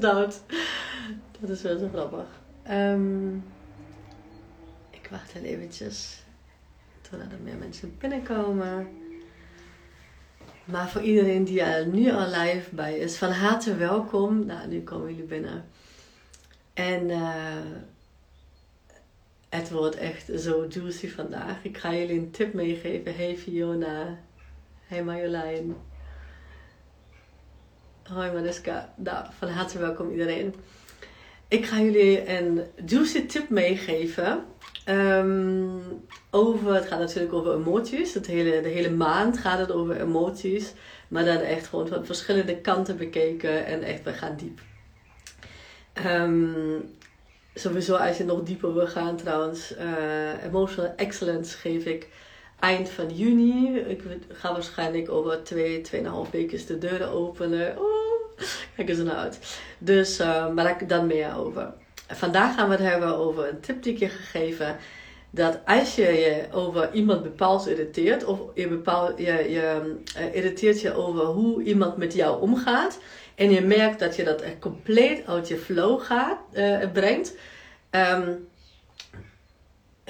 dood. Dat is wel zo grappig. Ehm, ik wacht heel eventjes totdat er meer mensen binnenkomen. Maar voor iedereen die er nu al live bij is, van harte welkom. Nou, nu komen jullie binnen. En eh, het wordt echt zo juicy vandaag. Ik ga jullie een tip meegeven. Hey Fiona. Hey Marjolein. Hoi Mariska. Nou, van harte welkom iedereen. Ik ga jullie een juicy tip meegeven. Ehm, over, het gaat natuurlijk over emoties. Het hele, de hele maand gaat het over emoties. Maar dan echt gewoon van verschillende kanten bekeken. En echt, we gaan diep. Um, sowieso als je nog dieper wil gaan trouwens. Uh, emotional excellence geef ik eind van juni. Ik ga waarschijnlijk over twee, tweeënhalf weken de deuren openen. Oh, kijk eens naar uit. Dus, uh, maar dan meer over. Vandaag gaan we het hebben over een tip die ik je gegeven. Dat als je je over iemand bepaald irriteert, of je, bepaalt, je, je uh, irriteert je over hoe iemand met jou omgaat, en je merkt dat je dat compleet uit je flow gaat, uh, brengt, um,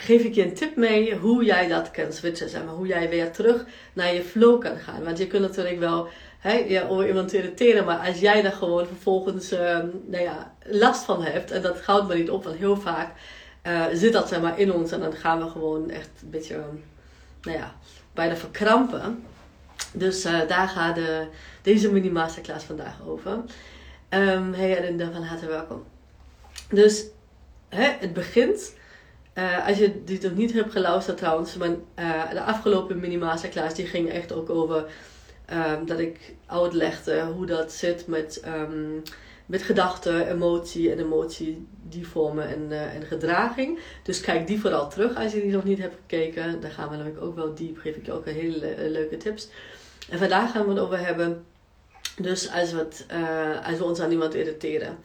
geef ik je een tip mee hoe jij dat kan switchen. Zeg maar, hoe jij weer terug naar je flow kan gaan. Want je kunt natuurlijk wel hè, ja, over iemand irriteren, maar als jij daar gewoon vervolgens um, nou ja, last van hebt, en dat houdt me niet op, want heel vaak uh, zit dat zeg maar, in ons en dan gaan we gewoon echt een beetje, um, nou ja, bijna verkrampen. Dus uh, daar gaat de, deze mini masterclass vandaag over. Um, hey Arinda, van harte welkom. Dus hè, het begint uh, als je dit nog niet hebt geluisterd trouwens, maar uh, de afgelopen mini masterclass die ging echt ook over um, dat ik uitlegde hoe dat zit met, um, met gedachten, emotie en emotie, die vormen en, uh, en gedraging. Dus kijk die vooral terug als je die nog niet hebt gekeken. Daar gaan we namelijk ook wel diep, geef ik je ook een hele leuke tips. En vandaag gaan we het over hebben, dus als we, als we ons aan iemand irriteren.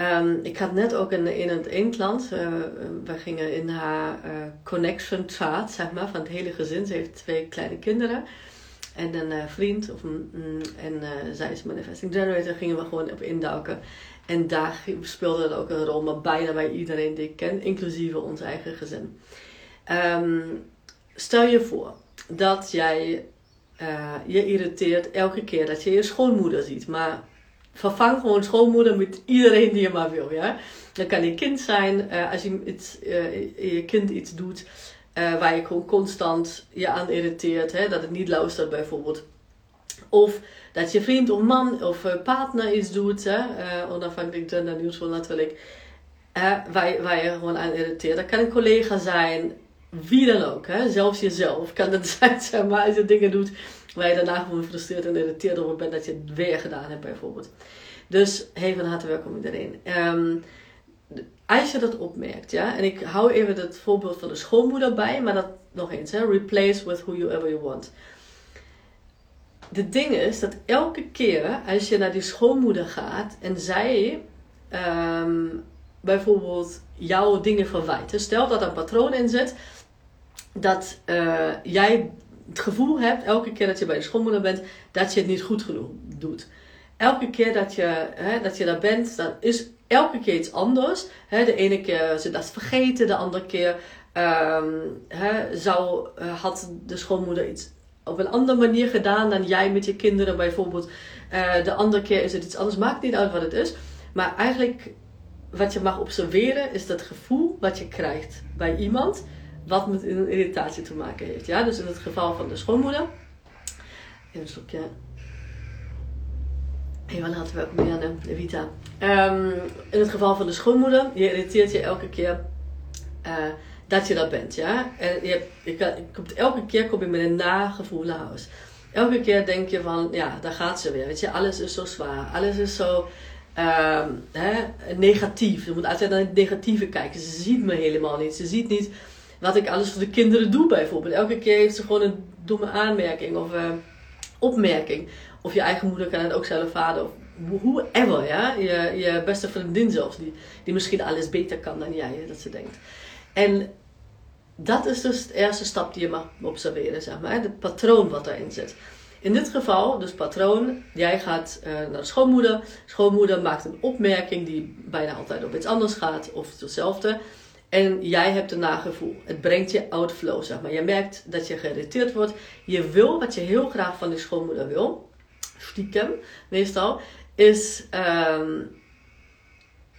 Um, ik had net ook in, in het eendland, uh, we gingen in haar uh, connection chart, zeg maar, van het hele gezin. Ze heeft twee kleine kinderen en een uh, vriend. Of, en zij is manifesting generator, gingen we gewoon op induiken. En daar speelde ook een rol, maar bijna bij iedereen die ik ken, inclusief ons eigen gezin. Um, stel je voor dat jij je irriteert elke keer dat je je schoonmoeder ziet, maar vervang gewoon schoonmoeder met iedereen die je maar wil. Ja? Dat kan je kind zijn, uh, als je, iets, uh, je kind iets doet uh, waar je gewoon constant je aan irriteert, hè? dat het niet luistert bijvoorbeeld. Of dat je vriend of man of partner iets doet, hè? onafhankelijk gender nieuwsvol natuurlijk, waar, je, waar je gewoon aan irriteert. Dat kan een collega zijn, wie dan ook, hè? zelfs jezelf kan het zijn, maar, als je dingen doet waar je daarna gewoon gefrustreerd en irriteerd over bent dat je het weer gedaan hebt bijvoorbeeld. Dus hey, van harte welkom iedereen. Um, als je dat opmerkt, ja, en ik hou even het voorbeeld van de schoonmoeder bij, maar dat nog eens, hè, replace with whoever you want. De ding is dat elke keer als je naar die schoonmoeder gaat en zij um, bijvoorbeeld jouw dingen verwijt, stel dat er een patroon in zit dat uh, jij het gevoel hebt, elke keer dat je bij de schoonmoeder bent, dat je het niet goed genoeg doet. Elke keer dat je, hè, dat je daar bent, dat is elke keer iets anders. Hè, de ene keer ze dat vergeten, de andere keer um, hè, uh, had de schoonmoeder iets op een andere manier gedaan dan jij met je kinderen bijvoorbeeld. Uh, de andere keer is het iets anders, maakt niet uit wat het is. Maar eigenlijk wat je mag observeren is dat gevoel wat je krijgt bij iemand wat met een irritatie te maken heeft. Ja? Dus in het geval van de schoonmoeder. Even een slokje. Even laten we ook Marianne de Vita. Um, in het geval van de schoonmoeder, je irriteert je elke keer uh, dat je dat bent. Ja? En je, hebt, komt, elke keer kom je met een nagevoel naar huis. Elke keer denk je van, ja, daar gaat ze weer. Weet je, alles is zo zwaar. Alles is zo um, hè, negatief. Je moet altijd naar het negatieve kijken. Ze ziet me helemaal niet. Ze ziet niet wat ik alles voor de kinderen doe bijvoorbeeld. Elke keer heeft ze gewoon een domme aanmerking of uh, opmerking. Of je eigen moeder kan het ook zelf vader of whoever, ja. Je, je beste vriendin zelfs, die, die misschien alles beter kan dan jij, dat ze denkt. En dat is dus de eerste stap die je mag observeren, zeg maar. Het patroon wat erin zit. In dit geval, dus patroon, jij gaat uh, naar de schoonmoeder. Schoonmoeder maakt een opmerking die bijna altijd op iets anders gaat of hetzelfde. En jij hebt een nagevoel. Het brengt je outflow, zeg maar. Je merkt dat je geïrriteerd wordt. Je wil wat je heel graag van die schoonmoeder wil. Stiekem, meestal. Is um,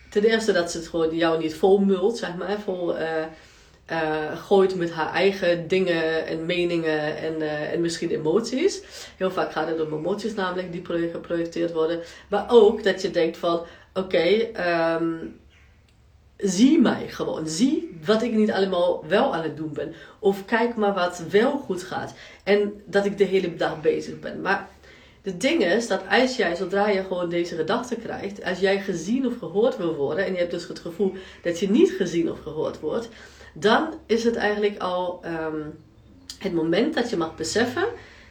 ten eerste dat ze het gewoon jou niet vol mult, zeg maar. Vol uh, uh, gooit met haar eigen dingen en meningen en, uh, en misschien emoties. Heel vaak gaat het om emoties namelijk die geprojecteerd worden. Maar ook dat je denkt van, oké, um, zie mij gewoon. Zie wat ik niet allemaal wel aan het doen ben. Of kijk maar wat wel goed gaat. En dat ik de hele dag bezig ben. Maar de ding is dat als jij, zodra je gewoon deze gedachte krijgt, als jij gezien of gehoord wil worden, en je hebt dus het gevoel dat je niet gezien of gehoord wordt, dan is het eigenlijk al um, het moment dat je mag beseffen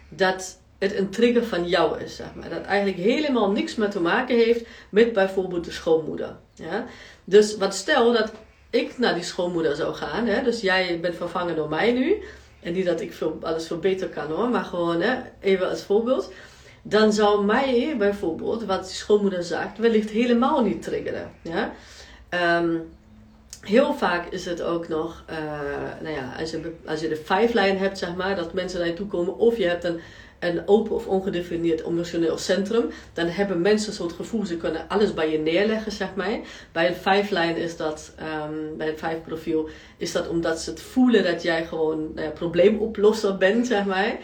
dat het een trigger van jou is. Zeg maar. Dat eigenlijk helemaal niks meer te maken heeft met bijvoorbeeld de schoonmoeder. Ja? Dus wat stel dat ik naar die schoonmoeder zou gaan, hè? dus jij bent vervangen door mij nu. En niet dat ik veel, alles veel beter kan hoor, maar gewoon hè, even als voorbeeld. Dan zou mij bijvoorbeeld, wat die schoonmoeder zegt, wellicht helemaal niet triggeren. Ja? Um, heel vaak is het ook nog, uh, nou ja, als je, als je de vijf lijn hebt, zeg maar, dat mensen naar je toe komen, of je hebt een een open of ongedefinieerd emotioneel centrum, dan hebben mensen zo'n gevoel, ze kunnen alles bij je neerleggen, zeg maar. Bij een vijflijn is dat, um, bij een vijfprofiel, is dat omdat ze het voelen dat jij gewoon ja, probleemoplosser bent, zeg maar.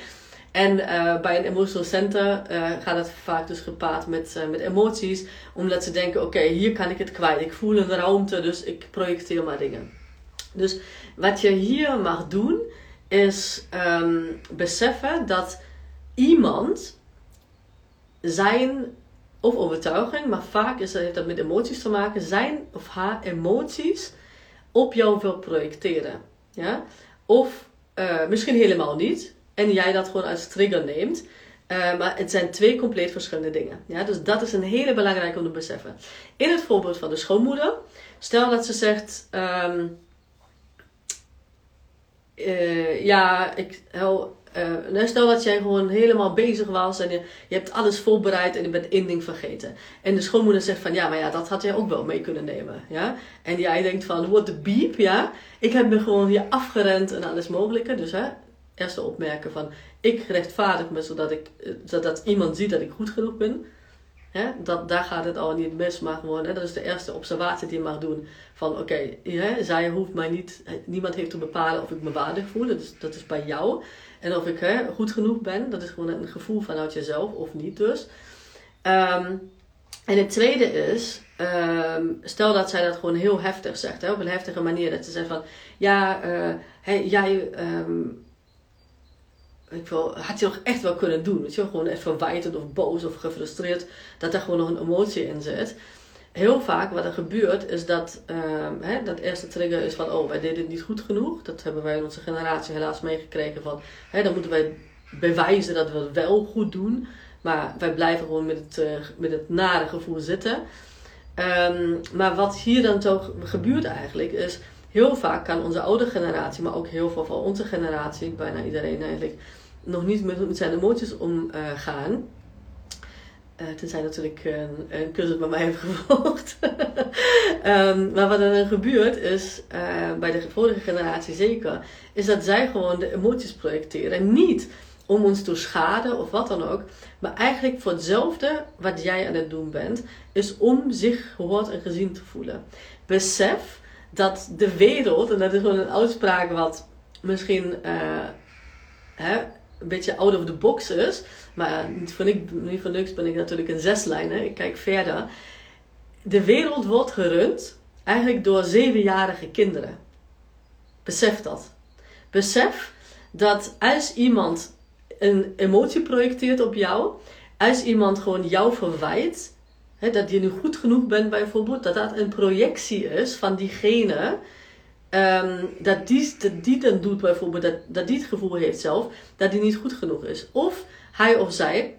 En uh, bij een emotional center uh, gaat het vaak dus gepaard met, met emoties, omdat ze denken: oké, hier kan ik het kwijt. Ik voel een ruimte, dus ik projecteer maar dingen. Dus wat je hier mag doen, is um, beseffen dat iemand zijn of overtuiging, maar vaak is, heeft dat met emoties te maken, zijn of haar emoties op jou wil projecteren. Ja? Of uh, misschien helemaal niet. En jij dat gewoon als trigger neemt. Uh, maar het zijn twee compleet verschillende dingen. Ja? Dus dat is een hele belangrijke om te beseffen. In het voorbeeld van de schoonmoeder. Stel dat ze zegt... Um, uh, ja, ik, hel, uh, stel dat jij gewoon helemaal bezig was en je, je hebt alles voorbereid en je bent één ding vergeten. En de schoonmoeder zegt van ja, maar ja, dat had jij ook wel mee kunnen nemen. Ja? En jij denkt van, what the beep, ja. Ik heb me gewoon hier afgerend en alles mogelijke. Dus hè, eerste opmerken van, ik rechtvaardig me zodat, ik, eh, zodat iemand ziet dat ik goed genoeg ben. Hè? Dat, daar gaat het al niet mis, maar gewoon, dat is de eerste observatie die je mag doen. Van oké, zij hoeft mij niet, niemand heeft te bepalen of ik me waardig voel. Dus dat is bij jou. En of ik goed genoeg ben, dat is gewoon een gevoel vanuit jezelf of niet dus. Um, en het tweede is, um, stel dat zij dat gewoon heel heftig zegt, op een heftige manier. Dat ze zegt van, ja, hey, jij, um, ik wil, had je nog echt wel kunnen doen. Weet je, gewoon even verwijtend of boos of gefrustreerd, dat er gewoon nog een emotie in zit heel vaak wat er gebeurt is dat um, hè, dat eerste trigger is van oh wij deden het niet goed genoeg. Dat hebben wij in onze generatie helaas meegekregen van hè, dan moeten wij bewijzen dat we het wel goed doen. Maar wij blijven gewoon met het, uh, met het nare gevoel zitten. Um, maar wat hier dan toch gebeurt eigenlijk is heel vaak kan onze oude generatie, maar ook heel veel van onze generatie, bijna iedereen eigenlijk, nog niet met, zijn emoties omgaan. Uh, tenzij natuurlijk een, een cursus bij mij heeft gevolgd. um, maar wat er dan gebeurt is, uh, bij de vorige generatie zeker, is dat zij gewoon de emoties projecteren. Niet om ons te schaden of wat dan ook, maar eigenlijk voor hetzelfde wat jij aan het doen bent, is om zich gehoord en gezien te voelen. Besef dat de wereld, en dat is gewoon een uitspraak wat misschien uh, hè, een beetje out of the box is. Maar niet voor, niet voor ben ik natuurlijk een zeslijner. Ik kijk verder. De wereld wordt gerund eigenlijk door zevenjarige kinderen. Besef dat. Besef dat als iemand een emotie projecteert op jou, als iemand gewoon jou verwijt, hè, dat je nu goed genoeg bent bijvoorbeeld, dat dat een projectie is van diegene Um, dat, die, dat die dan doet bijvoorbeeld, dat, dat die het gevoel heeft zelf, dat die niet goed genoeg is. Of hij of zij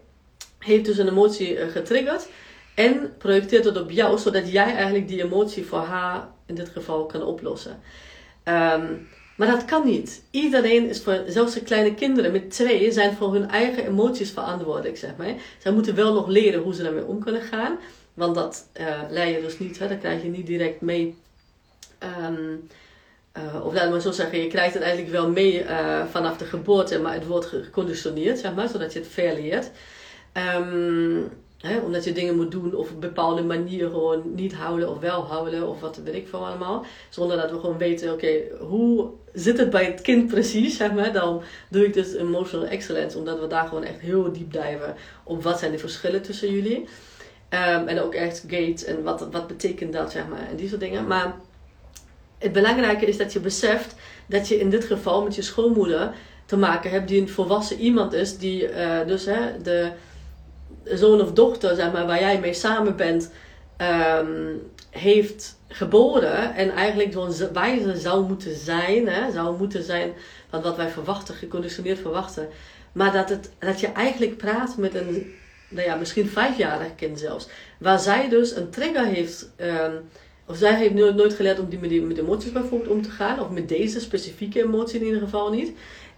heeft dus een emotie uh, getriggerd en projecteert het op jou, zodat jij eigenlijk die emotie voor haar in dit geval kan oplossen. Um, Maar dat kan niet. Iedereen is voor, zelfs de kleine kinderen met twee, zijn voor hun eigen emoties verantwoordelijk, zeg maar. Zij moeten wel nog leren hoe ze daarmee om kunnen gaan. Want dat uh, je dus niet, hè? dat krijg je niet direct mee. Um, uh, of laat maar zo zeggen, je krijgt het eigenlijk wel mee uh, vanaf de geboorte, maar het wordt geconditioneerd, zeg maar, zodat je het verleert. Um, hè, omdat je dingen moet doen of op bepaalde manier gewoon niet houden of wel houden of wat weet ik van allemaal. Zonder dat we gewoon weten, oké, hoe zit het bij het kind precies, zeg maar. Dan doe ik dus emotional excellence, omdat we daar gewoon echt heel diep diven op wat zijn de verschillen tussen jullie. Um, en ook echt gate en wat, wat betekent dat, zeg maar, en die soort dingen. Maar het belangrijke is dat je beseft dat je in dit geval met je schoonmoeder te maken hebt die een volwassen iemand is, die uh, dus hè, de zoon of dochter, zeg maar, waar jij mee samen bent, um, heeft geboren en eigenlijk zo'n wijze zou moeten zijn, hè, zou moeten zijn van wat wij verwachten, geconditioneerd verwachten. Maar dat, het, dat je eigenlijk praat met een, nou ja, misschien vijfjarig kind zelfs, waar zij dus een trigger heeft. Um, of zij heeft nooit geleerd om die met, die, met emoties bijvoorbeeld om te gaan. Of met deze specifieke emotie in ieder geval niet.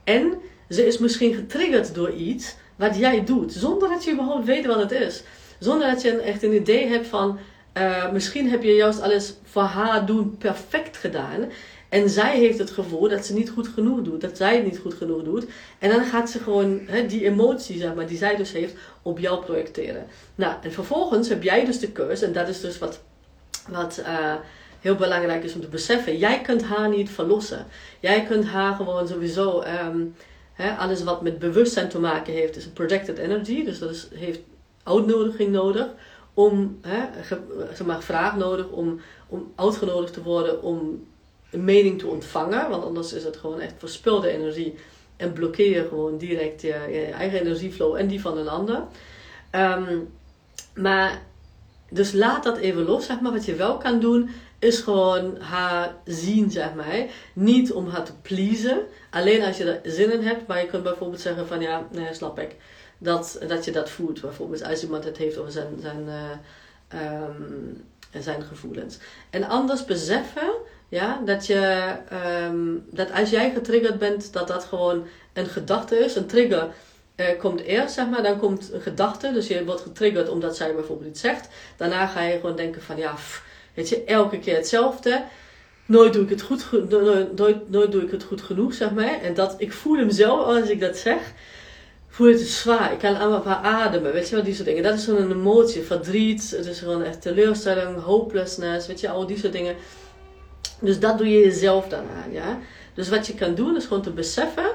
En ze is misschien getriggerd door iets wat jij doet. Zonder dat je überhaupt weet wat het is. Zonder dat je echt een idee hebt van... Uh, misschien heb je juist alles voor haar doen perfect gedaan. En zij heeft het gevoel dat ze niet goed genoeg doet. Dat zij het niet goed genoeg doet. En dan gaat ze gewoon die emotie, zeg maar, die zij dus heeft, op jou projecteren. Nou, en vervolgens heb jij dus de keuze. En dat is dus wat wat uh, heel belangrijk is om te beseffen. Jij kunt haar niet verlossen. Jij kunt haar gewoon sowieso. Um, hè, alles wat met bewustzijn te maken heeft, is een projected energy. Dus dat heeft uitnodiging nodig. Om, hè, zeg maar, vraag nodig om, om uitgenodigd te worden om een mening te ontvangen. Want anders is het gewoon echt verspilde energie. En blokkeer gewoon direct je, eigen energieflow en die van een ander. Um, maar dus laat dat even los, zeg maar. Wat je wel kan doen, is gewoon haar zien, zeg maar. Niet om haar te pleasen. Alleen als je er zin in hebt. Maar je kunt bijvoorbeeld zeggen van, ja, nee, snap ik. Dat, dat je dat voelt. Bijvoorbeeld als iemand het heeft over zijn, zijn, uh, um, zijn gevoelens. En anders beseffen, ja, dat je, um, dat als jij getriggerd bent, dat dat gewoon een gedachte is. Een trigger uh, komt eerst, zeg maar, dan komt een gedachte. Dus je wordt getriggerd omdat zij bijvoorbeeld iets zegt. Daarna ga je gewoon denken van, ja, weet je, elke keer hetzelfde. Nooit doe ik het goed, nooit, nooit, doe ik het goed genoeg, zeg maar. En dat, ik voel hem zelf als ik dat zeg. Voel het zwaar. Ik kan allemaal paar ademen, weet je wel, die soort dingen. Dat is gewoon een emotie, verdriet. Het is gewoon echt teleurstelling, hopelessness, weet je, al die soort dingen. Dus dat doe je jezelf dan aan, ja. Dus wat je kan doen, is gewoon te beseffen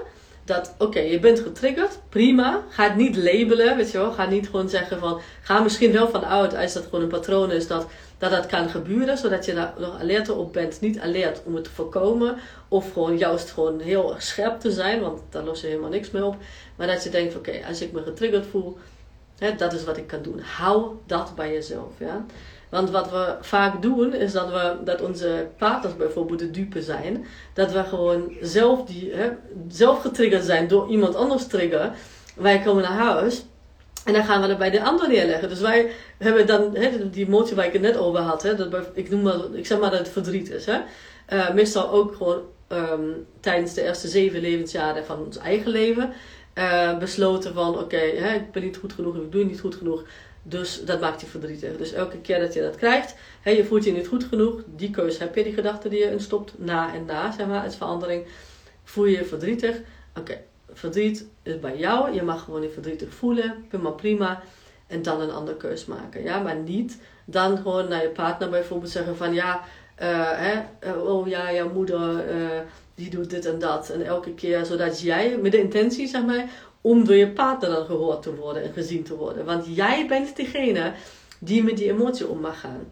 dat, oké, je bent getriggerd, prima. Ga het niet labelen, weet je wel. Ga niet gewoon zeggen van, ga misschien wel van uit als dat gewoon een patroon is dat dat, dat kan gebeuren, zodat je daar nog alert op bent. Niet alert om het te voorkomen, of gewoon juist gewoon heel scherp te zijn, want daar los je helemaal niks mee op. Maar dat je denkt, oké, als ik me getriggerd voel, hè, dat is wat ik kan doen. Hou dat bij jezelf, ja. Want wat we vaak doen, is dat, we, dat onze partners bijvoorbeeld de dupe zijn. Dat we gewoon zelf, die, hè, zelf getriggerd zijn door iemand anders triggeren. Wij komen naar huis en dan gaan we dat bij de ander neerleggen. Dus wij hebben dan hè, die emotie waar ik het net over had. Hè, dat, ik, noem maar, ik zeg maar dat het verdriet is. Hè. Uh, meestal ook gewoon um, tijdens de eerste zeven levensjaren van ons eigen leven. Uh, besloten van oké, ik ben niet goed genoeg, ik doe niet goed genoeg. Dus dat maakt je verdrietig. Dus elke keer dat je dat krijgt, hè, je voelt je niet goed genoeg, die keuze heb je, die gedachte die je instopt, na en na, zeg maar, als verandering, voel je je verdrietig. Oké, verdriet is bij jou, je mag gewoon je verdrietig voelen, prima prima. En dan een andere keus maken, ja, maar niet dan gewoon naar je partner bijvoorbeeld zeggen van ja, uh, hè, uh, oh ja, jouw moeder uh, die doet dit en dat. En elke keer zodat jij met de intentie, zeg maar, om door je partner dan gehoord te worden en gezien te worden. Want jij bent degene die met die emotie om mag gaan.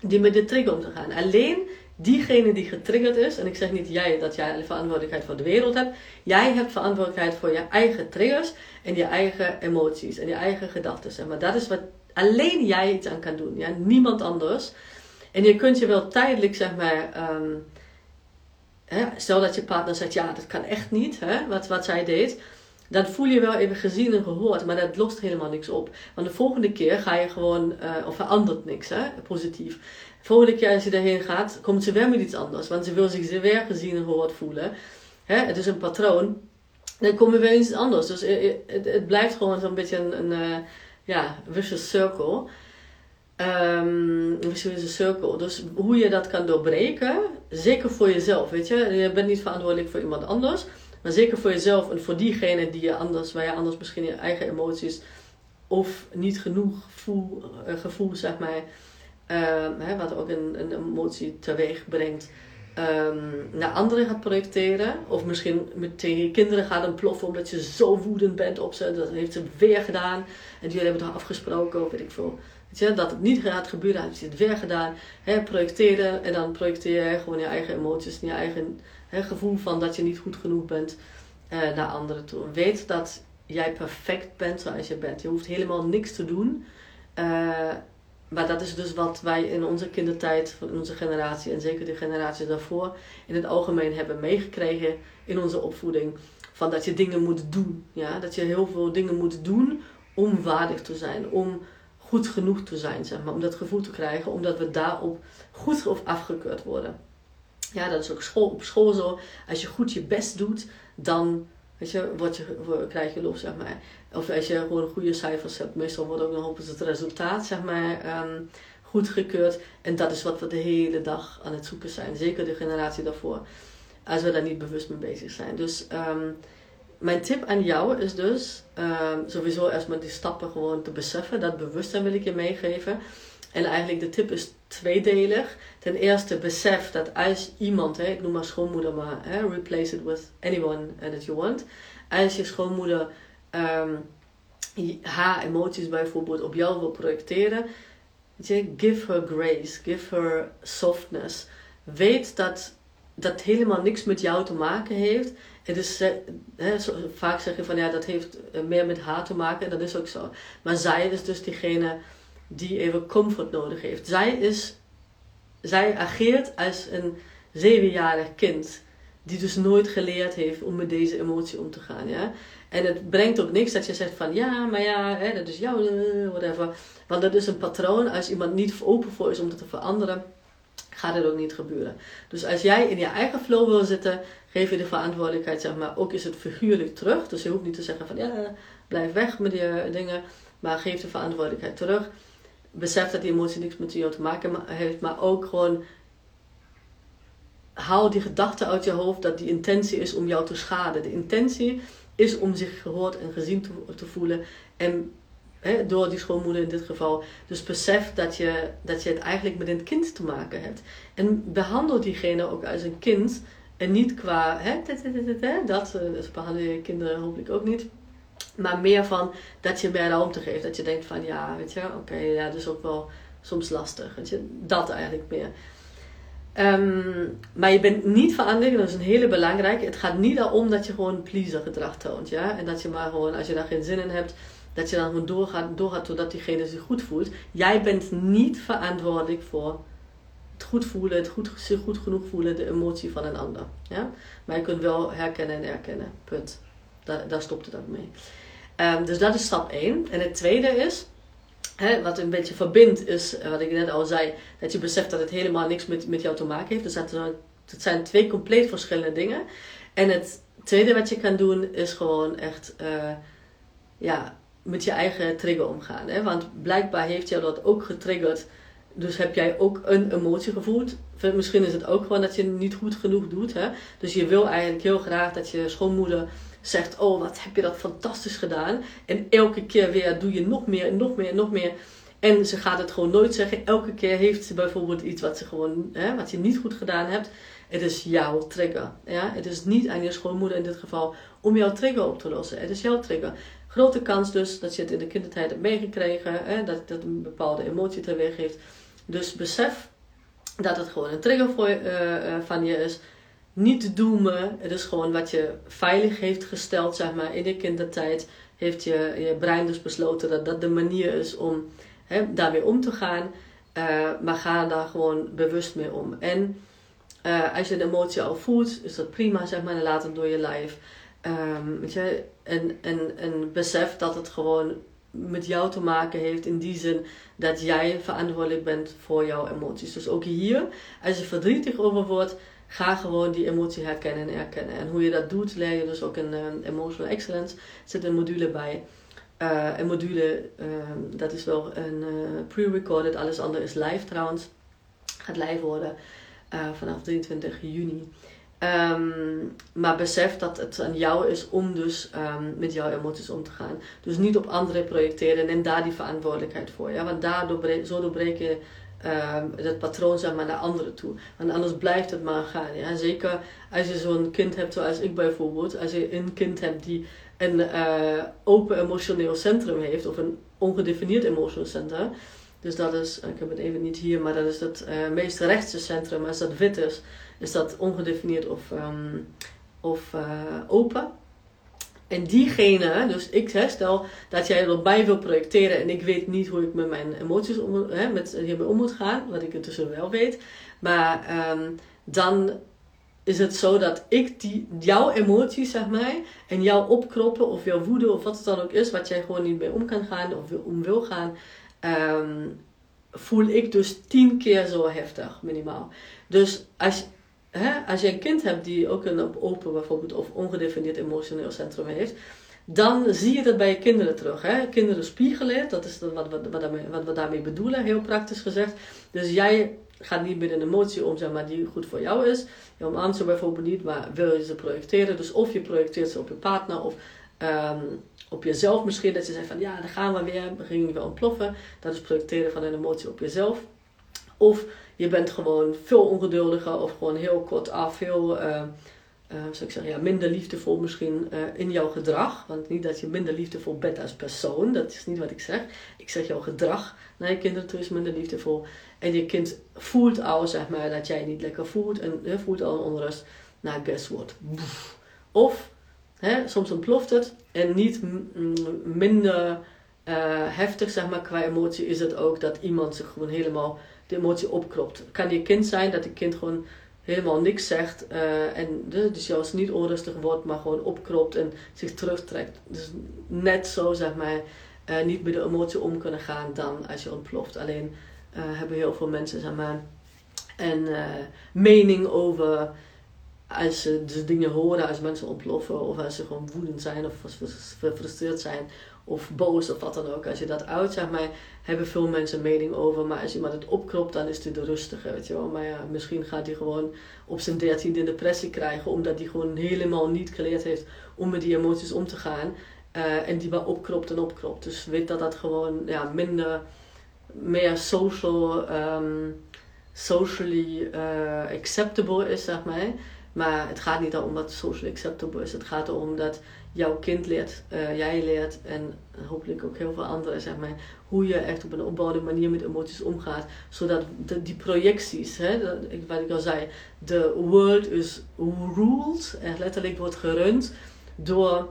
Die met de trigger om te gaan. Alleen diegene die getriggerd is, en ik zeg niet jij dat jij de verantwoordelijkheid voor de wereld hebt. Jij hebt verantwoordelijkheid voor je eigen triggers en je eigen emoties en je eigen gedachten. Maar dat is wat alleen jij iets aan kan doen. Ja? Niemand anders. En je kunt je wel tijdelijk, zeg maar, um, hè, stel dat je partner zegt, ja, dat kan echt niet, hè, wat, wat zij deed. Dan voel je wel even gezien en gehoord, maar dat lost helemaal niks op. Want de volgende keer ga je gewoon, uh, of verandert niks, hè, positief. De volgende keer als je daarheen gaat, komt ze weer met iets anders, want ze wil zich weer gezien en gehoord voelen. Hè, het is een patroon. Dan kom je weer iets anders. Dus het, het blijft gewoon zo'n beetje een, een uh, ja, vicious circle. Um, vicious circle. Dus hoe je dat kan doorbreken, zeker voor jezelf, weet je. Je bent niet verantwoordelijk voor iemand anders. Maar zeker voor jezelf en voor diegene die je anders, waar je anders misschien je eigen emoties of niet genoeg voel, uh, gevoel, zeg maar, uh, hè, wat ook een, een emotie teweeg brengt, um, naar anderen gaat projecteren. Of misschien met je kinderen gaat ontploffen omdat je zo woedend bent op ze. Dat heeft ze weer gedaan. En jullie hebben het afgesproken, of weet ik veel. Dat het niet gaat gebeuren, heeft ze het weer gedaan. Hè, projecteren en dan projecteer je gewoon je eigen emoties en je eigen hè, gevoel van dat je niet goed genoeg bent uh, naar anderen toe. Weet dat jij perfect bent zoals je bent. Je hoeft helemaal niks te doen. Uh, maar dat is dus wat wij in onze kindertijd, in onze generatie en zeker de generatie daarvoor, in het algemeen hebben meegekregen in onze opvoeding. Van dat je dingen moet doen. Ja? Dat je heel veel dingen moet doen om waardig te zijn. Om goed genoeg te zijn, zeg maar. Om dat gevoel te krijgen, omdat we daarop goed of afgekeurd worden. Ja, dat is ook school, op school zo. Als je goed je best doet, dan weet je, word je, krijg je lof, zeg maar. Of als je gewoon goede cijfers hebt, meestal wordt ook nog op het resultaat, zeg maar, um, goedgekeurd. En dat is wat we de hele dag aan het zoeken zijn. Zeker de generatie daarvoor. Als we daar niet bewust mee bezig zijn. Dus um, mijn tip aan jou is dus um, sowieso erstmal die stappen gewoon te beseffen. Dat bewustzijn wil ik je meegeven. En eigenlijk de tip is tweedelig. Ten eerste besef dat als iemand, hè, ik noem maar schoonmoeder, maar hè, replace it with anyone that you want. Als je schoonmoeder um, haar emoties bijvoorbeeld op jou wil projecteren, je, give her grace, give her softness. Weet dat dat helemaal niks met jou te maken heeft. Het is, hè, vaak zeg je van ja, dat heeft meer met haar te maken. Dat is ook zo. Maar zij is dus diegene die even comfort nodig heeft. Zij, is, zij ageert als een zevenjarig kind. Die dus nooit geleerd heeft om met deze emotie om te gaan. Ja? En het brengt ook niks dat je zegt van ja, maar ja, hè, dat is jouw, eh, whatever. Want dat is een patroon. Als iemand niet open voor is om dat te veranderen, gaat het ook niet gebeuren. Dus als jij in je eigen flow wil zitten, geef je de verantwoordelijkheid, zeg maar, ook is het figuurlijk terug. Dus je hoeft niet te zeggen van ja, blijf weg met die dingen. Maar geef de verantwoordelijkheid terug. Besef dat die emotie niks met jou te maken heeft, maar ook gewoon haal die gedachte uit je hoofd dat die intentie is om jou te schaden. De intentie is om zich gehoord en gezien te, voelen. En hè, door die schoonmoeder in dit geval. Dus besef dat je, dat je het eigenlijk met een kind te maken hebt. En behandel diegene ook als een kind. En niet qua, hè, dat, eh, dus behandel je kinderen hopelijk ook niet. Maar meer van dat je meer ruimte geeft. Dat je denkt van ja, weet je, oké, ja, dat is ook wel soms lastig. Weet je, dat eigenlijk meer. Um, maar je bent niet veranderd, dat is een hele belangrijke. Het gaat niet om dat je gewoon pleaser gedrag toont. Ja? En dat je maar gewoon, als je daar geen zin in hebt, dat je dan gewoon doorgaat, doorgaat totdat diegene zich goed voelt. Jij bent niet verantwoordelijk voor het goed voelen, het goed, zich goed genoeg voelen, de emotie van een ander. Ja? Maar je kunt wel herkennen en erkennen. Punt. Daar, stopt het ook mee. Um, dus dat is stap 1. En het tweede is Hè, wat een beetje verbindt is, eh, wat ik net al zei, dat je beseft dat het helemaal niks met, met jou te maken heeft. Dus dat, het zijn twee compleet verschillende dingen. En het tweede wat je kan doen is gewoon echt uh, ja, met je eigen trigger omgaan. Hè? Want blijkbaar heeft jou dat ook getriggerd. Dus heb jij ook een emotie gevoeld. Misschien is het ook gewoon dat je niet goed genoeg doet. Hè? Dus je wil eigenlijk heel graag dat je schoonmoeder zegt: Oh, wat heb je dat fantastisch gedaan. En elke keer weer doe je nog meer en nog meer en nog meer. En ze gaat het gewoon nooit zeggen. Elke keer heeft ze bijvoorbeeld iets wat, ze gewoon, hè, wat je niet goed gedaan hebt. Het is jouw trigger. Ja? Het is niet aan je schoonmoeder in dit geval om jouw trigger op te lossen. Het is jouw trigger. Grote kans dus dat je het in de kindertijd hebt meegekregen. Hè? Dat dat een bepaalde emotie teweeg heeft. Dus besef dat het gewoon een trigger voor, uh, van je is niet doemen. Het is gewoon wat je veilig heeft gesteld, zeg maar, in de kindertijd. Heeft je, je brein dus besloten dat dat de manier is om hè, daarmee om te gaan. Uh, maar ga daar gewoon bewust mee om. En uh, als je de emotie al voelt, is dat prima, zeg maar, en laat het door je lijf. Um, weet je, en, en, en besef dat het gewoon met jou te maken heeft in die zin dat jij verantwoordelijk bent voor jouw emoties. Dus ook hier, als je verdrietig over wordt, ga gewoon die emotie herkennen en erkennen. En hoe je dat doet, leer je dus ook in uh, Emotional Excellence. Zit een module bij. Uh, een module, uh, dat is wel een uh, pre-recorded, alles andere is live trouwens. Gaat live worden vanaf 23 juni. Um, maar besef dat het aan jou is om dus um, met jouw emoties om te gaan. Dus niet op anderen projecteren en daar die verantwoordelijkheid voor. Ja? Want daardoor zo doorbreek je um, het patroon zeg maar, naar anderen toe. Want anders blijft het maar gaan. Ja? Zeker als je zo'n kind hebt zoals ik bijvoorbeeld. Als je een kind hebt die een uh, open emotioneel centrum heeft. Of een ongedefinieerd emotioneel centrum. Dus dat is, ik heb het even niet hier, maar dat is het uh, meest rechtse centrum. Als dat wit is is dat ongedefinieerd of, um, of uh, open. En diegene, dus ik hè, stel dat jij erbij wil projecteren en ik weet niet hoe ik met mijn emoties om, hè, met, hiermee om moet gaan, wat ik intussen wel weet. Maar um, dan is het zo dat ik die, jouw emoties, zeg maar, en jou opkroppen of jouw woede of wat het dan ook is, wat jij gewoon niet mee om kan gaan of om wil gaan, um, voel ik dus tien keer zo heftig, minimaal. Dus als hè, als je een kind hebt die ook een open bijvoorbeeld of ongedefinieerd emotioneel centrum heeft, dan zie je dat bij je kinderen terug. Hè? Kinderen spiegelen, dat is wat, wat, wat, wat we daarmee bedoelen, heel praktisch gezegd. Dus jij gaat niet met een emotie om, maar, die goed voor jou is. Je omarmt ze bijvoorbeeld niet, maar wil je ze projecteren. Dus of je projecteert ze op je partner of um, op jezelf misschien. Dat je zegt van ja, dan gaan we weer, we gingen weer ontploffen. Dat is projecteren van een emotie op jezelf. Of je bent gewoon veel ongeduldiger of gewoon heel kort af, heel, uh, ik zeggen, ja, minder liefdevol misschien uh, in jouw gedrag. Want niet dat je minder liefdevol bent als persoon, dat is niet wat ik zeg. Ik zeg jouw gedrag naar je kinderen toe is minder liefdevol. En je kind voelt al, zeg maar, dat jij niet lekker voelt en voelt al onrust. Nou, guess what? Of, soms ontploft het en niet minder heftig, zeg maar, qua emotie is het ook dat iemand zich gewoon helemaal de emotie opkropt. Het kan je kind zijn dat je kind gewoon helemaal niks zegt uh, en dus juist niet onrustig wordt, maar gewoon opkropt en zich terugtrekt. Dus net zo zeg maar uh, niet met de emotie om kunnen gaan dan als je ontploft. Alleen uh, hebben heel veel mensen zeg maar een mening over als ze dus dingen horen als mensen ontploffen of als ze gewoon woedend zijn of gefrustreerd zijn of boos of wat dan ook. Als je dat uit, zeg maar, hebben veel mensen mening over. Maar als iemand het opkropt, dan is hij de rustige, weet je wel. Maar ja, misschien gaat hij gewoon op zijn dertiende depressie krijgen, omdat hij gewoon helemaal niet geleerd heeft om met die emoties om te gaan. Uh, en die maar opkropt en opkropt. Dus weet dat dat gewoon ja, minder, meer social, um, socially uh, acceptable is, zeg maar. Maar het gaat niet om wat socially acceptable is. Het gaat erom dat jouw kind leert, uh, jij leert en hopelijk ook heel veel anderen, zeg maar, hoe je echt op een opbouwende manier met emoties omgaat. Zodat de, die projecties, hè, wat ik al zei, de world is ruled, echt letterlijk wordt gerund door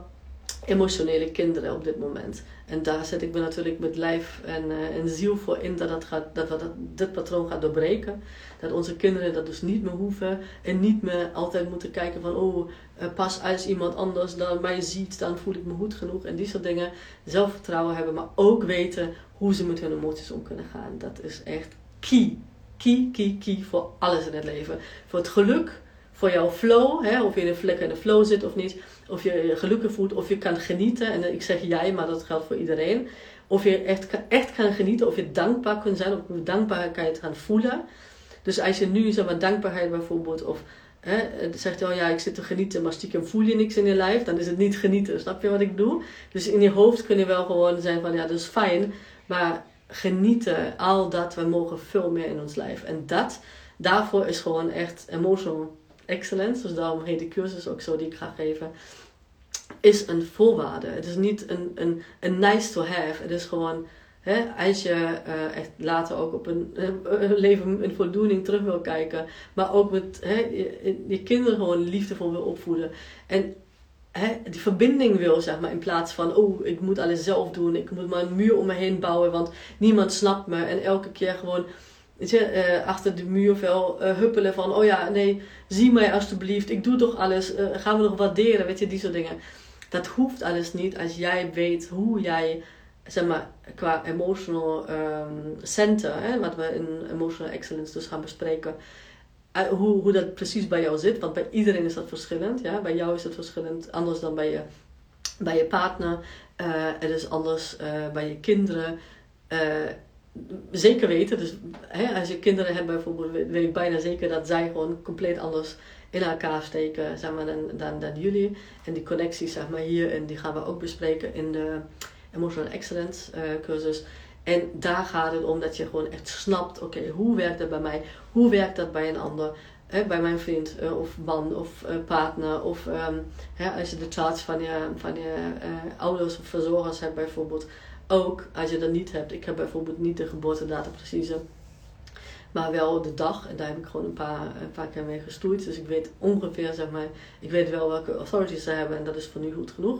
emotionele kinderen op dit moment. En daar zet ik me natuurlijk met lijf en, uh, en ziel voor in dat, dat, gaat, dat we dat, dit patroon gaat doorbreken. Dat onze kinderen dat dus niet meer hoeven en niet meer altijd moeten kijken van oh, uh, pas als iemand anders dan mij ziet, dan voel ik me goed genoeg en die soort dingen. Zelfvertrouwen hebben, maar ook weten hoe ze met hun emoties om kunnen gaan. Dat is echt key. Key, key, key voor alles in het leven. Voor het geluk, voor jouw flow, hè, of je in een vlek in de flow zit of niet of je je gelukkig voelt, of je kan genieten. En ik zeg jij, maar dat geldt voor iedereen. Of je echt, echt kan genieten, of je dankbaar kunt zijn, of je dankbaarheid gaan voelen. Dus als je nu zeg maar, dankbaarheid bijvoorbeeld, of hè, zegt oh ja, ik zit te genieten, maar stiekem voel je niks in je lijf, dan is het niet genieten. Snap je wat ik bedoel? Dus in je hoofd kun je wel gewoon zijn van, ja, dat is fijn, maar genieten, al dat, we mogen veel meer in ons lijf. En dat, daarvoor is gewoon echt emotional excellence, dus daarom heet de cursus ook zo die ik ga geven, is een voorwaarde. Het is niet een, een, een nice to have. Het is gewoon, hè, als je uh, echt later ook op een, een leven in voldoening terug wil kijken, maar ook met hè, je, je kinderen gewoon liefdevol wil opvoeden. En hè, die verbinding wil, zeg maar, in plaats van, oh, ik moet alles zelf doen, ik moet maar een muur om me heen bouwen, want niemand snapt me. En elke keer gewoon weet je, eh, achter de muur wel uh, huppelen van, oh ja, nee, zie mij alstublieft, ik doe toch alles, uh, gaan we nog waarderen, weet je, die soort dingen. Dat hoeft alles niet als jij weet hoe jij, zeg maar, qua emotional um, center, hè, wat we in emotional excellence dus gaan bespreken, hoe, hoe dat precies bij jou zit, want bij iedereen is dat verschillend, ja, bij jou is het verschillend, anders dan bij je, bij je partner, het is anders bij je kinderen, zeker weten. Dus hè, als je kinderen hebt bijvoorbeeld, weet ik bijna zeker dat zij gewoon compleet anders in elkaar steken zeg maar, dan, dan, jullie. En die connecties zeg maar, hier, en die gaan we ook bespreken in de Emotional Excellence uh, cursus. En daar gaat het om dat je gewoon echt snapt, oké, hoe werkt dat bij mij? Hoe werkt dat bij een ander? Hè, bij mijn vriend uh, of man of uh, partner. Of um, hè, als je de charts van je, van je ouders of verzorgers hebt bijvoorbeeld ook als je dat niet hebt. Ik heb bijvoorbeeld niet de geboortedata precieze, maar wel de dag. En daar heb ik gewoon een paar, een paar keer mee gestoeid. Dus ik weet ongeveer, zeg maar, ik weet wel welke authorities ze hebben en dat is voor nu goed genoeg.